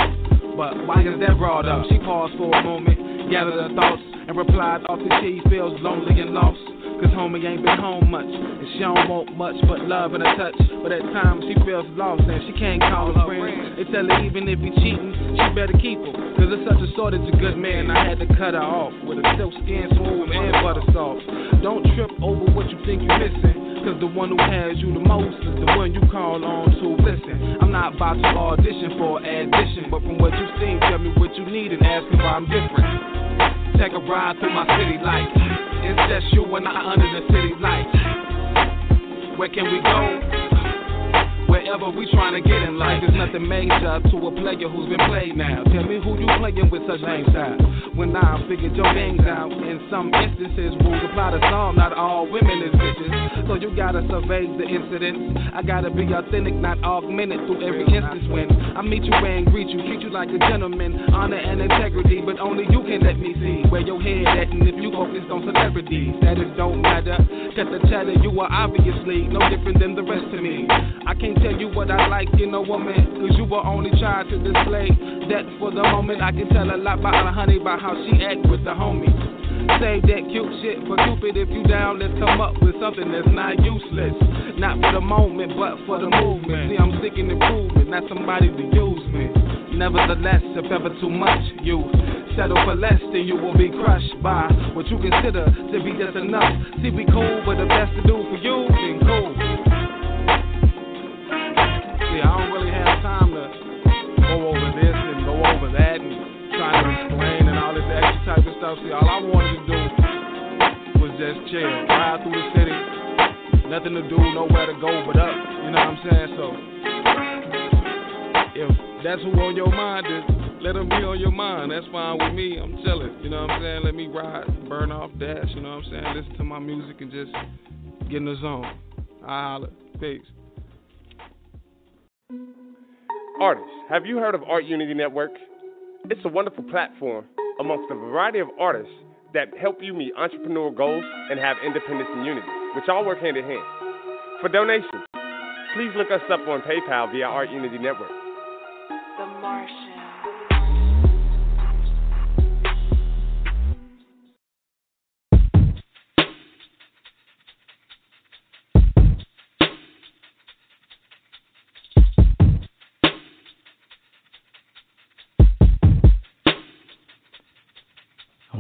But why is that brought up? She paused for a moment, gathered her thoughts, and replied often she feels lonely and lost. Cause homie ain't been home much, and she don't want much but love and a touch. But at times she feels lost and she can't call her friends. They tell her even if he cheating, she better keep him. Cause it's such a shortage of good men. I had to cut her off with a silk skin smooth and butter soft. Don't trip over what you think you're missing. Cause the one who has you the most is the one you call on to listen. I'm not about to audition for addition, but from what you see, tell me what you need and ask me why I'm different. Take a ride through my city lights. It's just you and I under the city lights. Where can we go? Wherever we trying to get in life, there's nothing major to a player who's been played now. Tell me who you playing with such lame style. When I figured your games out, in some instances, rules apply to some, not all women is bitches. So you gotta survey the incidents. I gotta be authentic, not augmented through every instance. When I meet you and greet you, treat you like a gentleman, honor and integrity, but only you can let me see where your head at. And if you focused on celebrities, status don't matter. Cut the chatter, you are obviously no different than the rest of me. I can't tell you what I like in a woman, cause you were only trying to display that for the moment. I can tell a lot about a honey, about how she act with the homie. Save that cute shit for Cupid if you down. Let's come up with something that's not useless. Not for the moment, but for the movement. See, I'm seeking improvement, not somebody to use me. Nevertheless, if ever too much, you settle for less, then you will be crushed by what you consider to be just enough. See, we cool, but the best to do for you, then cool. See, I don't really have time to go over this and go over that and trying to explain and all this extra type of stuff. See, all I wanted to do was just chill, ride through the city, nothing to do, nowhere to go but up. You know what I'm saying? So, if that's who on your mind is, let them be on your mind. That's fine with me. I'm chilling. You know what I'm saying? Let me ride, burn off, dash. You know what I'm saying? Listen to my music and just get in the zone. I holla. Peace. Artists, have you heard of Art Unity Network? It's a wonderful platform amongst a variety of artists that help you meet entrepreneurial goals and have independence and unity, which all work hand in hand. For donations, please look us up on PayPal via Art Unity Network. The Martian.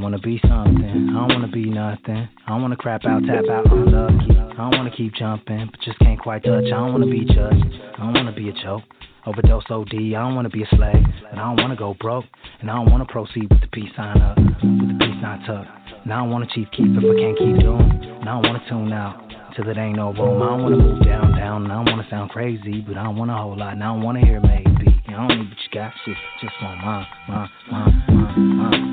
Wanna be something, I don't wanna be nothing. I don't wanna crap out, tap out, unlucky. I don't wanna keep jumping, but just can't quite touch. I don't wanna be judged, I don't wanna be a joke. Overdose OD, I don't wanna be a slave, and I don't wanna go broke, and I don't wanna proceed with the peace sign up, with the peace sign tucked. And I wanna chief keep if I can't keep doing, and I wanna tune out till it ain't no room. I don't wanna move down, down, and I don't wanna sound crazy, but I don't want a whole lot, and I don't wanna hear maybe. I don't need what you got, shit, just want mine, mine, mine, mine, mine,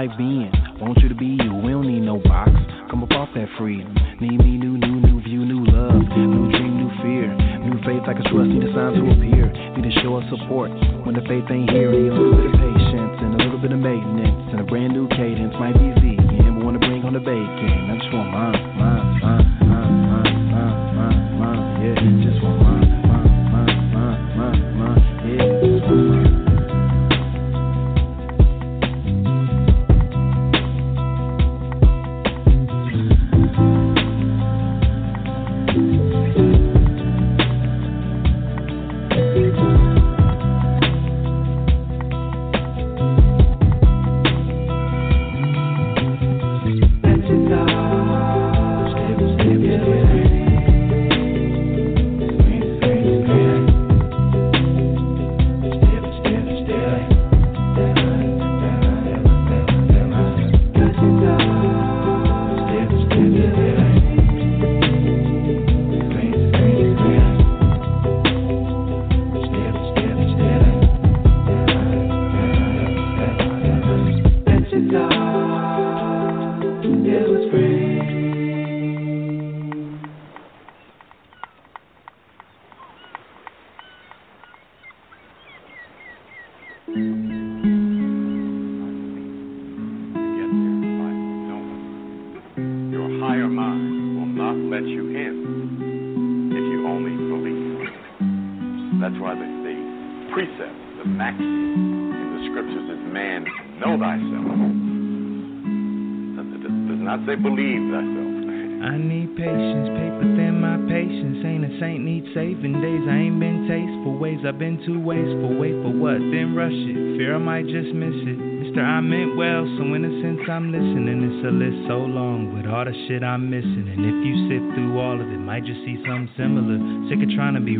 like being. Want you to be you. We don't need no box. Come up off that freedom. Need me new, new, new view, new love. New dream, new fear. New faith I can trust, need the signs to appear. Need a show of support. When the faith ain't here,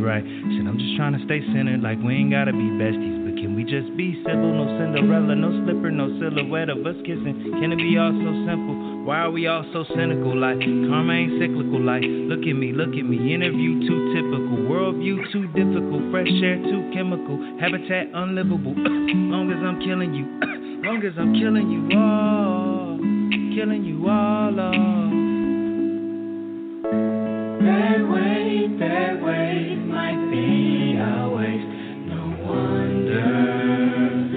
right. Shit, I'm just trying to stay centered, like we ain't gotta be besties. But can we just be civil? No Cinderella, no slipper, no silhouette of us kissing. Can it be all so simple? Why are we all so cynical? Like karma ain't cyclical. Like look at me, look at me. Interview too typical, worldview too difficult, fresh air too chemical, habitat unlivable. long as I'm killing you, long as I'm killing you all, killing you all. That way, that way might be our ways. No wonder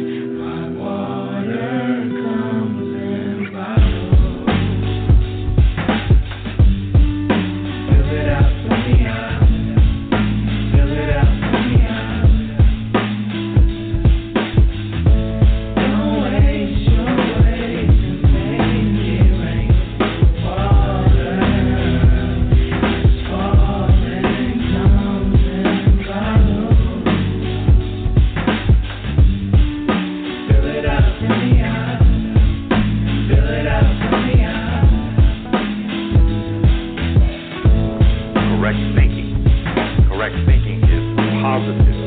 positive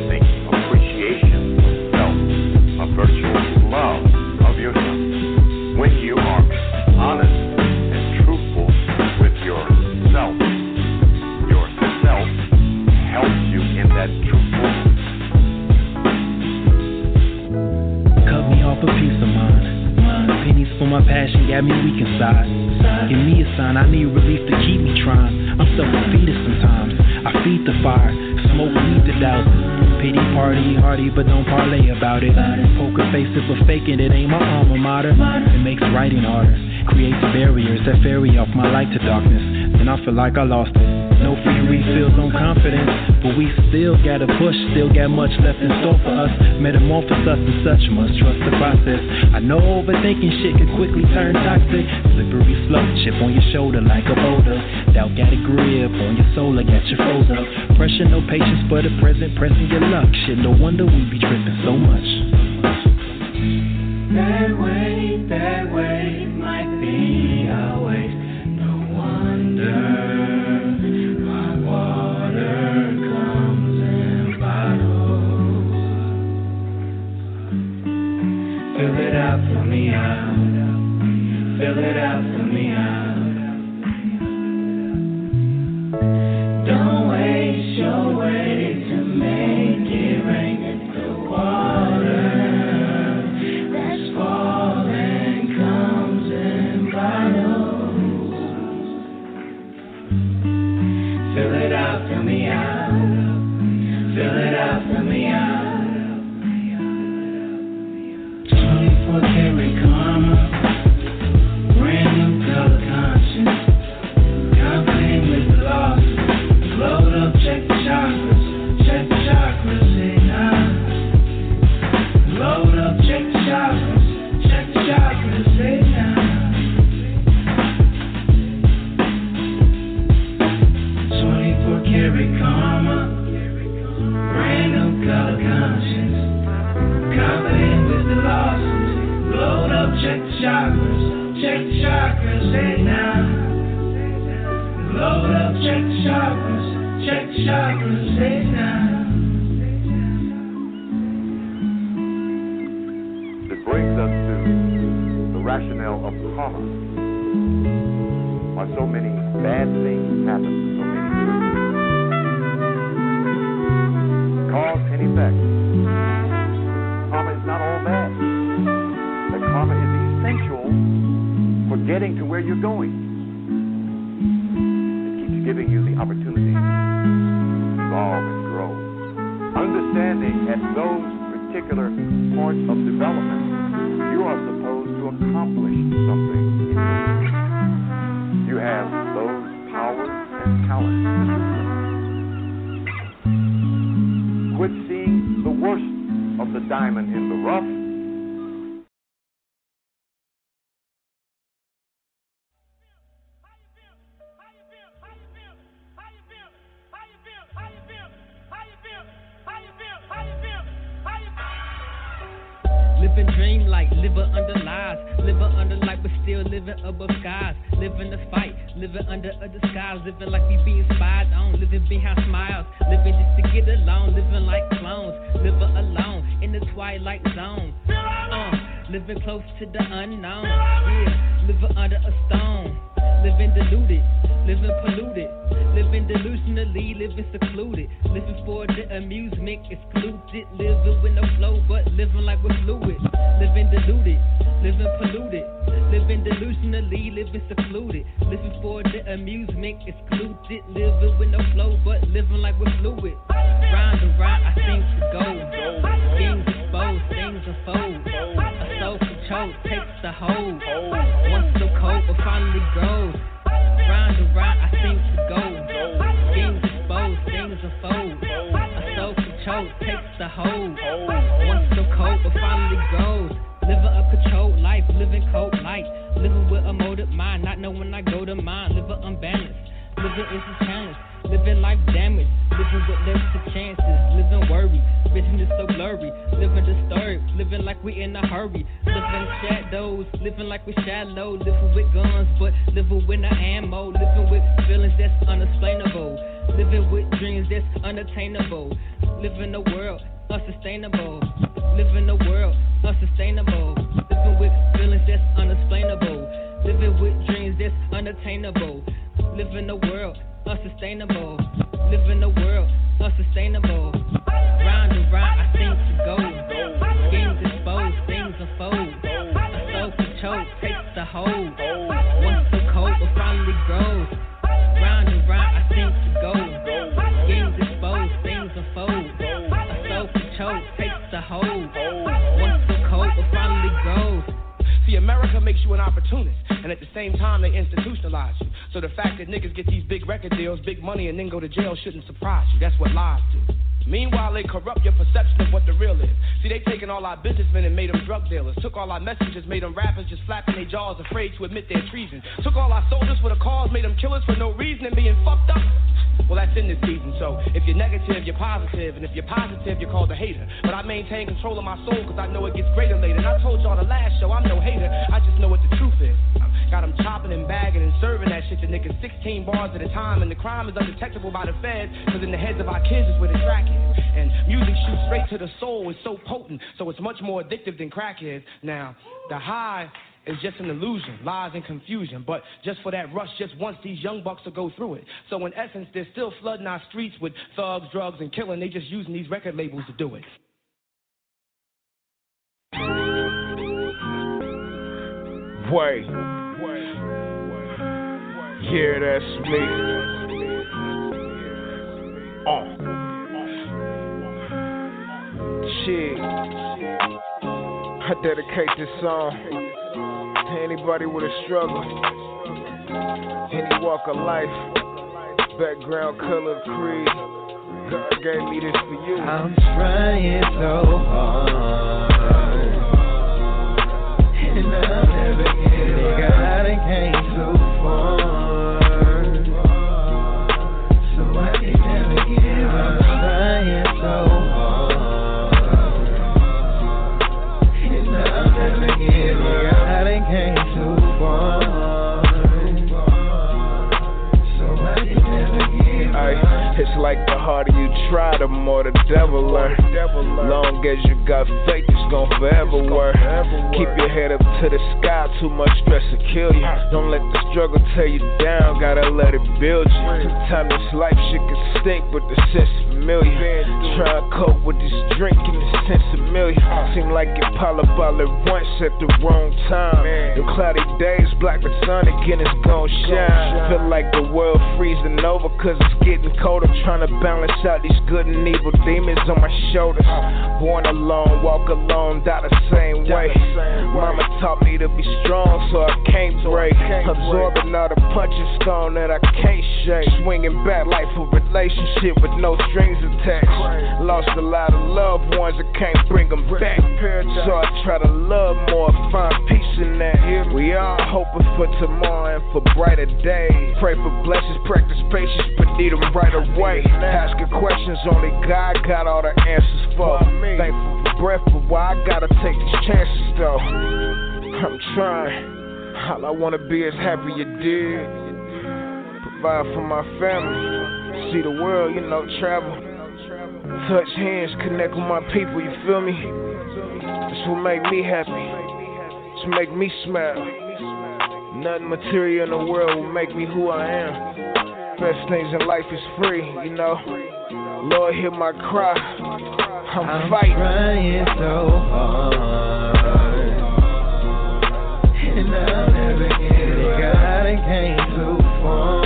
that ferry off my light to darkness. Then I feel like I lost it. No free refills on confidence, but we still gotta push, still got much left in store for us. Metamorphose us and such, must trust the process. I know overthinking shit can quickly turn toxic. Slippery slope, chip on your shoulder like a boulder. Doubt got a grip on your soul, I got you froze up. Pressure, no patience for the present, pressing your luck. Shit, no wonder we be tripping so much. It Uh, living close to the unknown. Yeah, living under a stone. Living deluded, living polluted, living delusionally, living secluded, living for the amusement excluded, living with no flow, but living like we're fluid, living deluded, living polluted, living delusionally, living secluded, living for the amusement excluded, living with no flow, but living like we're fluid. Round and round, I seem to go, things exposed, a soul control takes the hold. Once so cold, but finally grows. Round and round, I seem to go. Things exposed, things unfold. A soul control takes the hold. Once so cold, but finally grows. Living a controlled life, living cold light. Living with a motive mind, not knowing I go to mine. Living unbalanced, living is a challenge. Living life damaged, living with less chances. Living worry, vision is so blurry. Living disturbed, living like we in a hurry. Living shadows, living like we shallow. Living with guns, but living with no ammo. Living with feelings that's unexplainable. Living with dreams that's unattainable. Living a world unsustainable. Living a world unsustainable. Living with feelings that's unexplainable. Living with dreams that's unattainable. Living a world unsustainable. Living a world unsustainable. Round and round, I seem to go. Things exposed, things unfold. A soul control takes the hold. Once so cold, but finally grows. Round and round, I seem to go. Things exposed, things unfold. A soul control takes the hold. America makes you an opportunist, and at the same time, they institutionalize you. So the fact that niggas get these big record deals, big money, and then go to jail shouldn't surprise you. That's what lies do. Meanwhile, they corrupt your perception of what the real is. See, they taken all our businessmen and made them drug dealers. Took all our messengers, made them rappers just flapping their jaws, afraid to admit their treason. Took all our soldiers for the cause, made them killers for no reason and being fucked up. Well, that's in this season, so if you're negative, you're positive, and if you're positive, you're called a hater. But I maintain control of my soul, cause I know it gets greater later. And I told y'all the last show, I'm no hater, I just know what the truth is. Got them chopping and bagging and serving that shit to niggas 16 bars at a time, and the crime is undetectable by the feds, cause in the heads of our kids is where the track is. And music shoots straight to the soul, it's so potent, so it's much more addictive than crack is. Now, the high is just an illusion, lies and confusion. But just for that rush, just once these young bucks will go through it. So in essence, they're still flooding our streets with thugs, drugs, and killing. They just using these record labels to do it. Wait. Yeah, that's me. Oh. Shit. I dedicate this song to anybody with a struggle, any walk of life, background, color, creed. God gave me this for you. I'm trying so hard, and I'm never getting. God, I too like the harder you try, the more the devil learn. Long as you got faith, it's gon' forever work. Keep your head up to the sky, too much stress will kill you. Don't let the struggle tear you down, gotta let it build you. Sometimes this life shit can stink, but the sense familiar. Try to cope with this drink and the sense familiar. Seem like it pile up all at once at the wrong time. The cloudy days block the sun again, it's gon' shine. Feel like the world freezing over, cause it's getting cold. I'm trying to balance out these good and evil demons on my shoulders. Born alone, walk alone, die the same way. Mama taught me to be strong, so I can't break. Absorbing all the punches stone that I can't shake. Swinging back like a relationship with no strings attached. Lost a lot of loved ones, I can't bring them back. So I try to love more, find peace in that. We all hoping for tomorrow and for brighter days. Pray for blessings, practice patience, but need them right away. Asking questions only God got all the answers for. Thankful for breath, but why I gotta take these chances though? I'm trying. All I wanna be is happy you did. Provide for my family. See the world, you know, travel. Touch hands, connect with my people, you feel me? That's what make me happy. That's make me smile. Nothing material in the world will make me who I am. Best things in life is free, you know. Lord, hear my cry. I'm, I'm fighting. trying so hard, and I'll never get it. God, I came too far,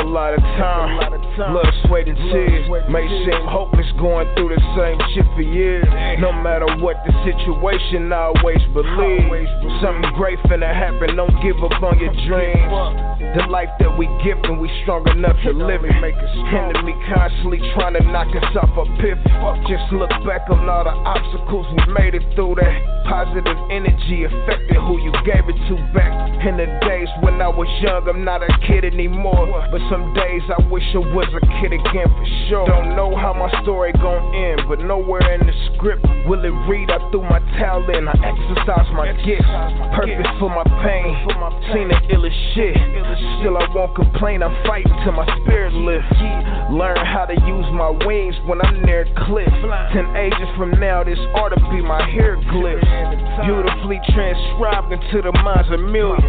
a lot of time, blood, sweat, and tears. May seem hopeless going through the same shit for years. No matter what the situation, I always believe something great finna happen. Don't give up on your dreams. The life that we give and we strong enough to live it. Make us Enemy constantly trying to knock us off a pivot. Just look back on all the obstacles we made it through. That positive energy affected who you gave it to back in the days when I was young. I'm not a kid anymore, but some days I wish I was a kid again for sure. Don't know how my story gon' end, but nowhere in the script will it read. I threw my talent, I exercise my gifts. Purpose for my pain, seen the illest shit. Still I won't complain, I'm fighting till my spirit lifts. Learn how to use my wings when I'm near cliff. Ten ages from now, this ought to be my hieroglyphs. Beautifully transcribed into the minds of millions.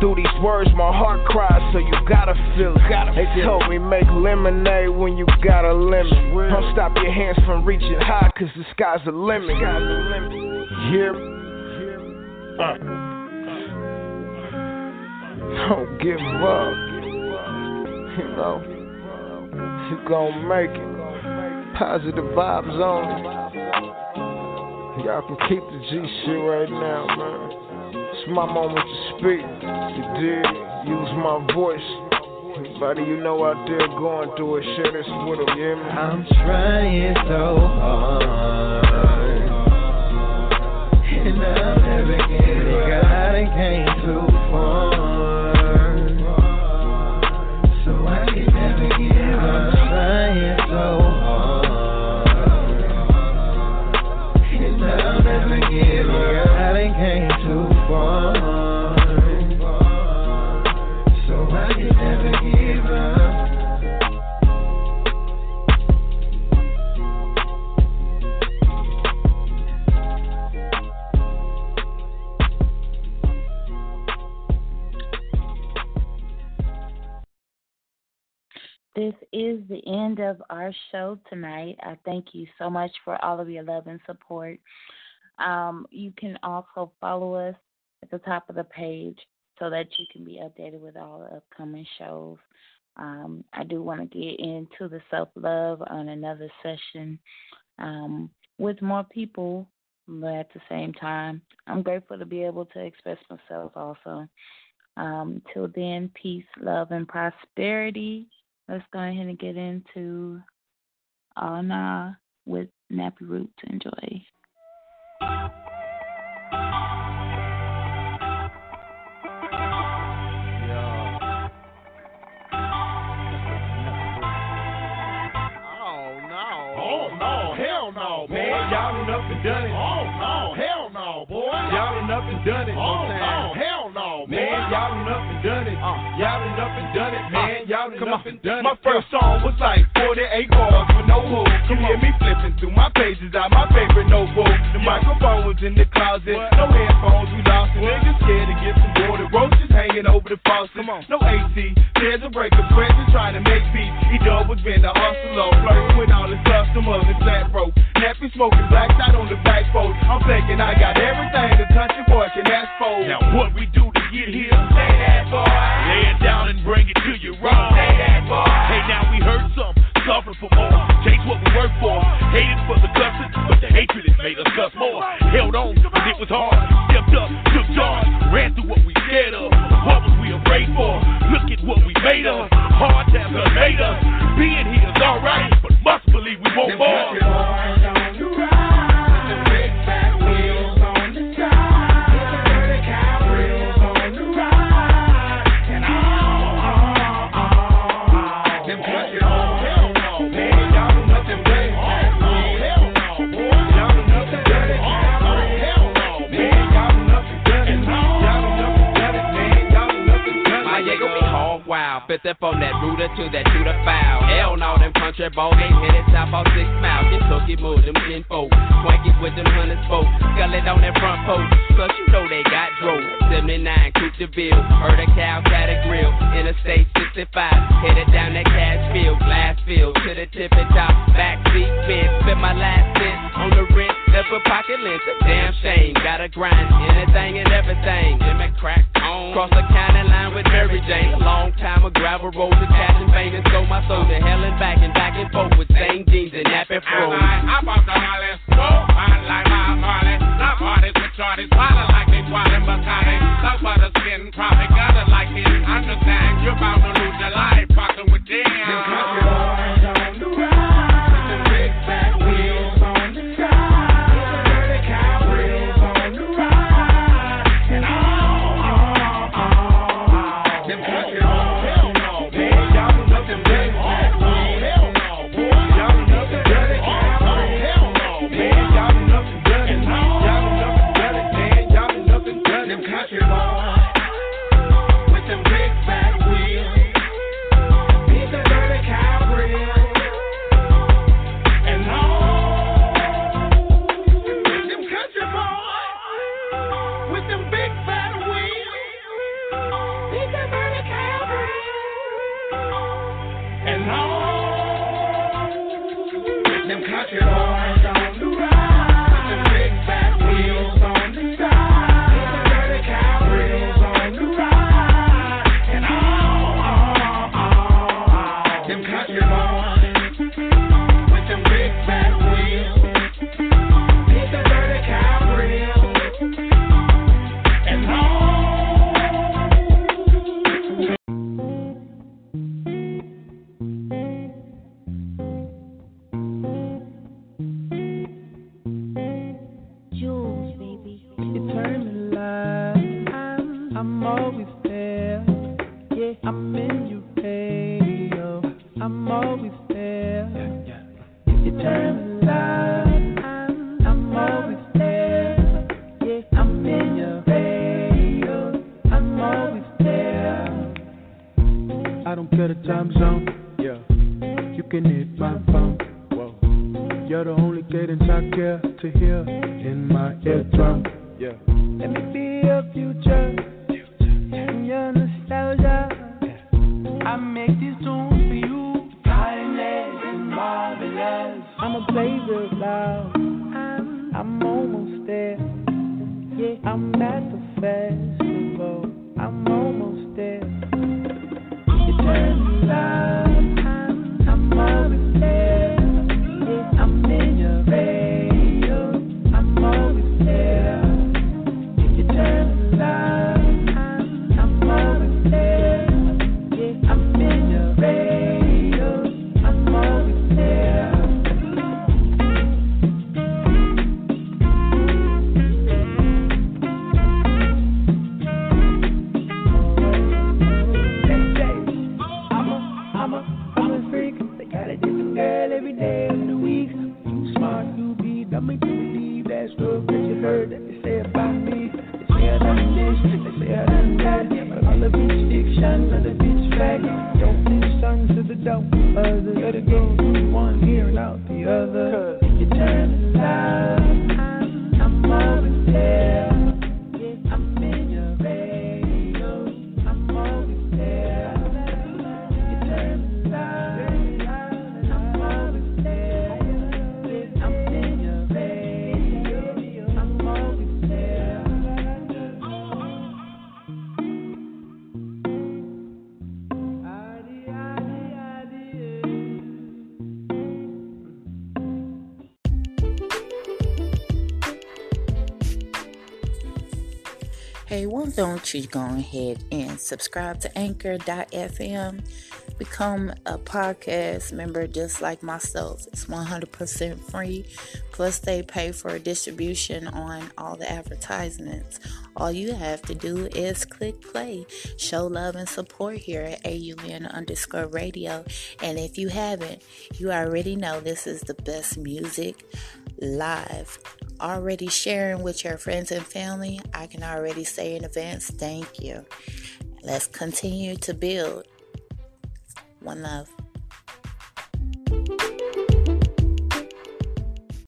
Through these words, my heart cries, so you gotta feel it. They told me make lemonade when you got a lemon. Don't stop your hands from reaching high, cause the sky's the limit. Me? Uh. Don't give up. You know, you gon' make it. Positive vibes only. Y'all can keep the G shit right now, man. It's my moment to speak. You did. Use my voice. Anybody you know out there going through. I'm trying so hard, and I'll never get it. God, I came too far, of our show tonight. I thank you so much for all of your love and support. Um, you can also follow us at the top of the page so that you can be updated with all the upcoming shows. Um, I do want to get into the self love on another session um, with more people, but at the same time, I'm grateful to be able to express myself also. Um, till then, peace, love, and prosperity. Let's go ahead and get into Awnaw with Nappy Roots. Enjoy. Oh no. Oh no, hell no, man. Y'all done up and done it. Oh no, hell no, boy. Y'all done up and done it. Oh done up and done it. Uh. Y'all done up and done it, man. Uh, Y'all done up and done it. My first song was like 48 bars with no hook. You hear me flipping through my pages out my favorite notebook. The microphone was in the closet. No headphones, we lost it. Niggas scared to get some water. Roaches hanging over the faucet. No AC. There's a breaker present trying to make peace. He was been the hustler. Flirting with all his customers and flat broke. Nappy smoking black out on the back porch. I'm thinking I got everything the country boy can ask for. Now what we do to get here? Say that boy. Lay it down and bring it to you raw. Say that boy. Hey now we heard some, suffering for more. Chase what we work for. Hated for the cussing, but the hatred has made us cuss more. Held on, but it was hard. Stepped up, took charge, ran through what we scared of. What was we afraid for? Look at what we made of. Hard times done made us. Being here is alright, but must believe we want more. Step on that rooter to that shooter foul. Hell no, them country boys ain't hit it top off six miles. Kentucky move them ten folk. Swankies with them hundred folk. Scullet on that front post. Cause you know they got drove. 79 Coupe de. Heard a cow, got a grill. Interstate 65. Headed down that cash field. Glass field to the tippy top. Backseat bed. Spent my last cent on the rent. Left a pocket lens. A damn shame. Gotta grind anything and everything. Jimmy crack on. Cross the county line with Mary Jane. A long time of gravel roads, attaching vein and stole my soul to hell and back and back and forth with same jeans and nappy froze. I'm about to holler, whoa, I like my Harley. Not parties with shorties, holler like they twirling Bacardi. Some butter skin, probably got it like this. Understand, you're about to lose your life, fucking with them. You go ahead and subscribe to Anchor.fm? Become a podcast member just like myself. It's 100% free. Plus, they pay for distribution on all the advertisements. All you have to do is click play. Show love and support here at AUN underscore radio. And if you haven't, you already know this is the best music live. Already sharing with your friends and family, I can already say in advance, thank you. Let's continue to build. One love.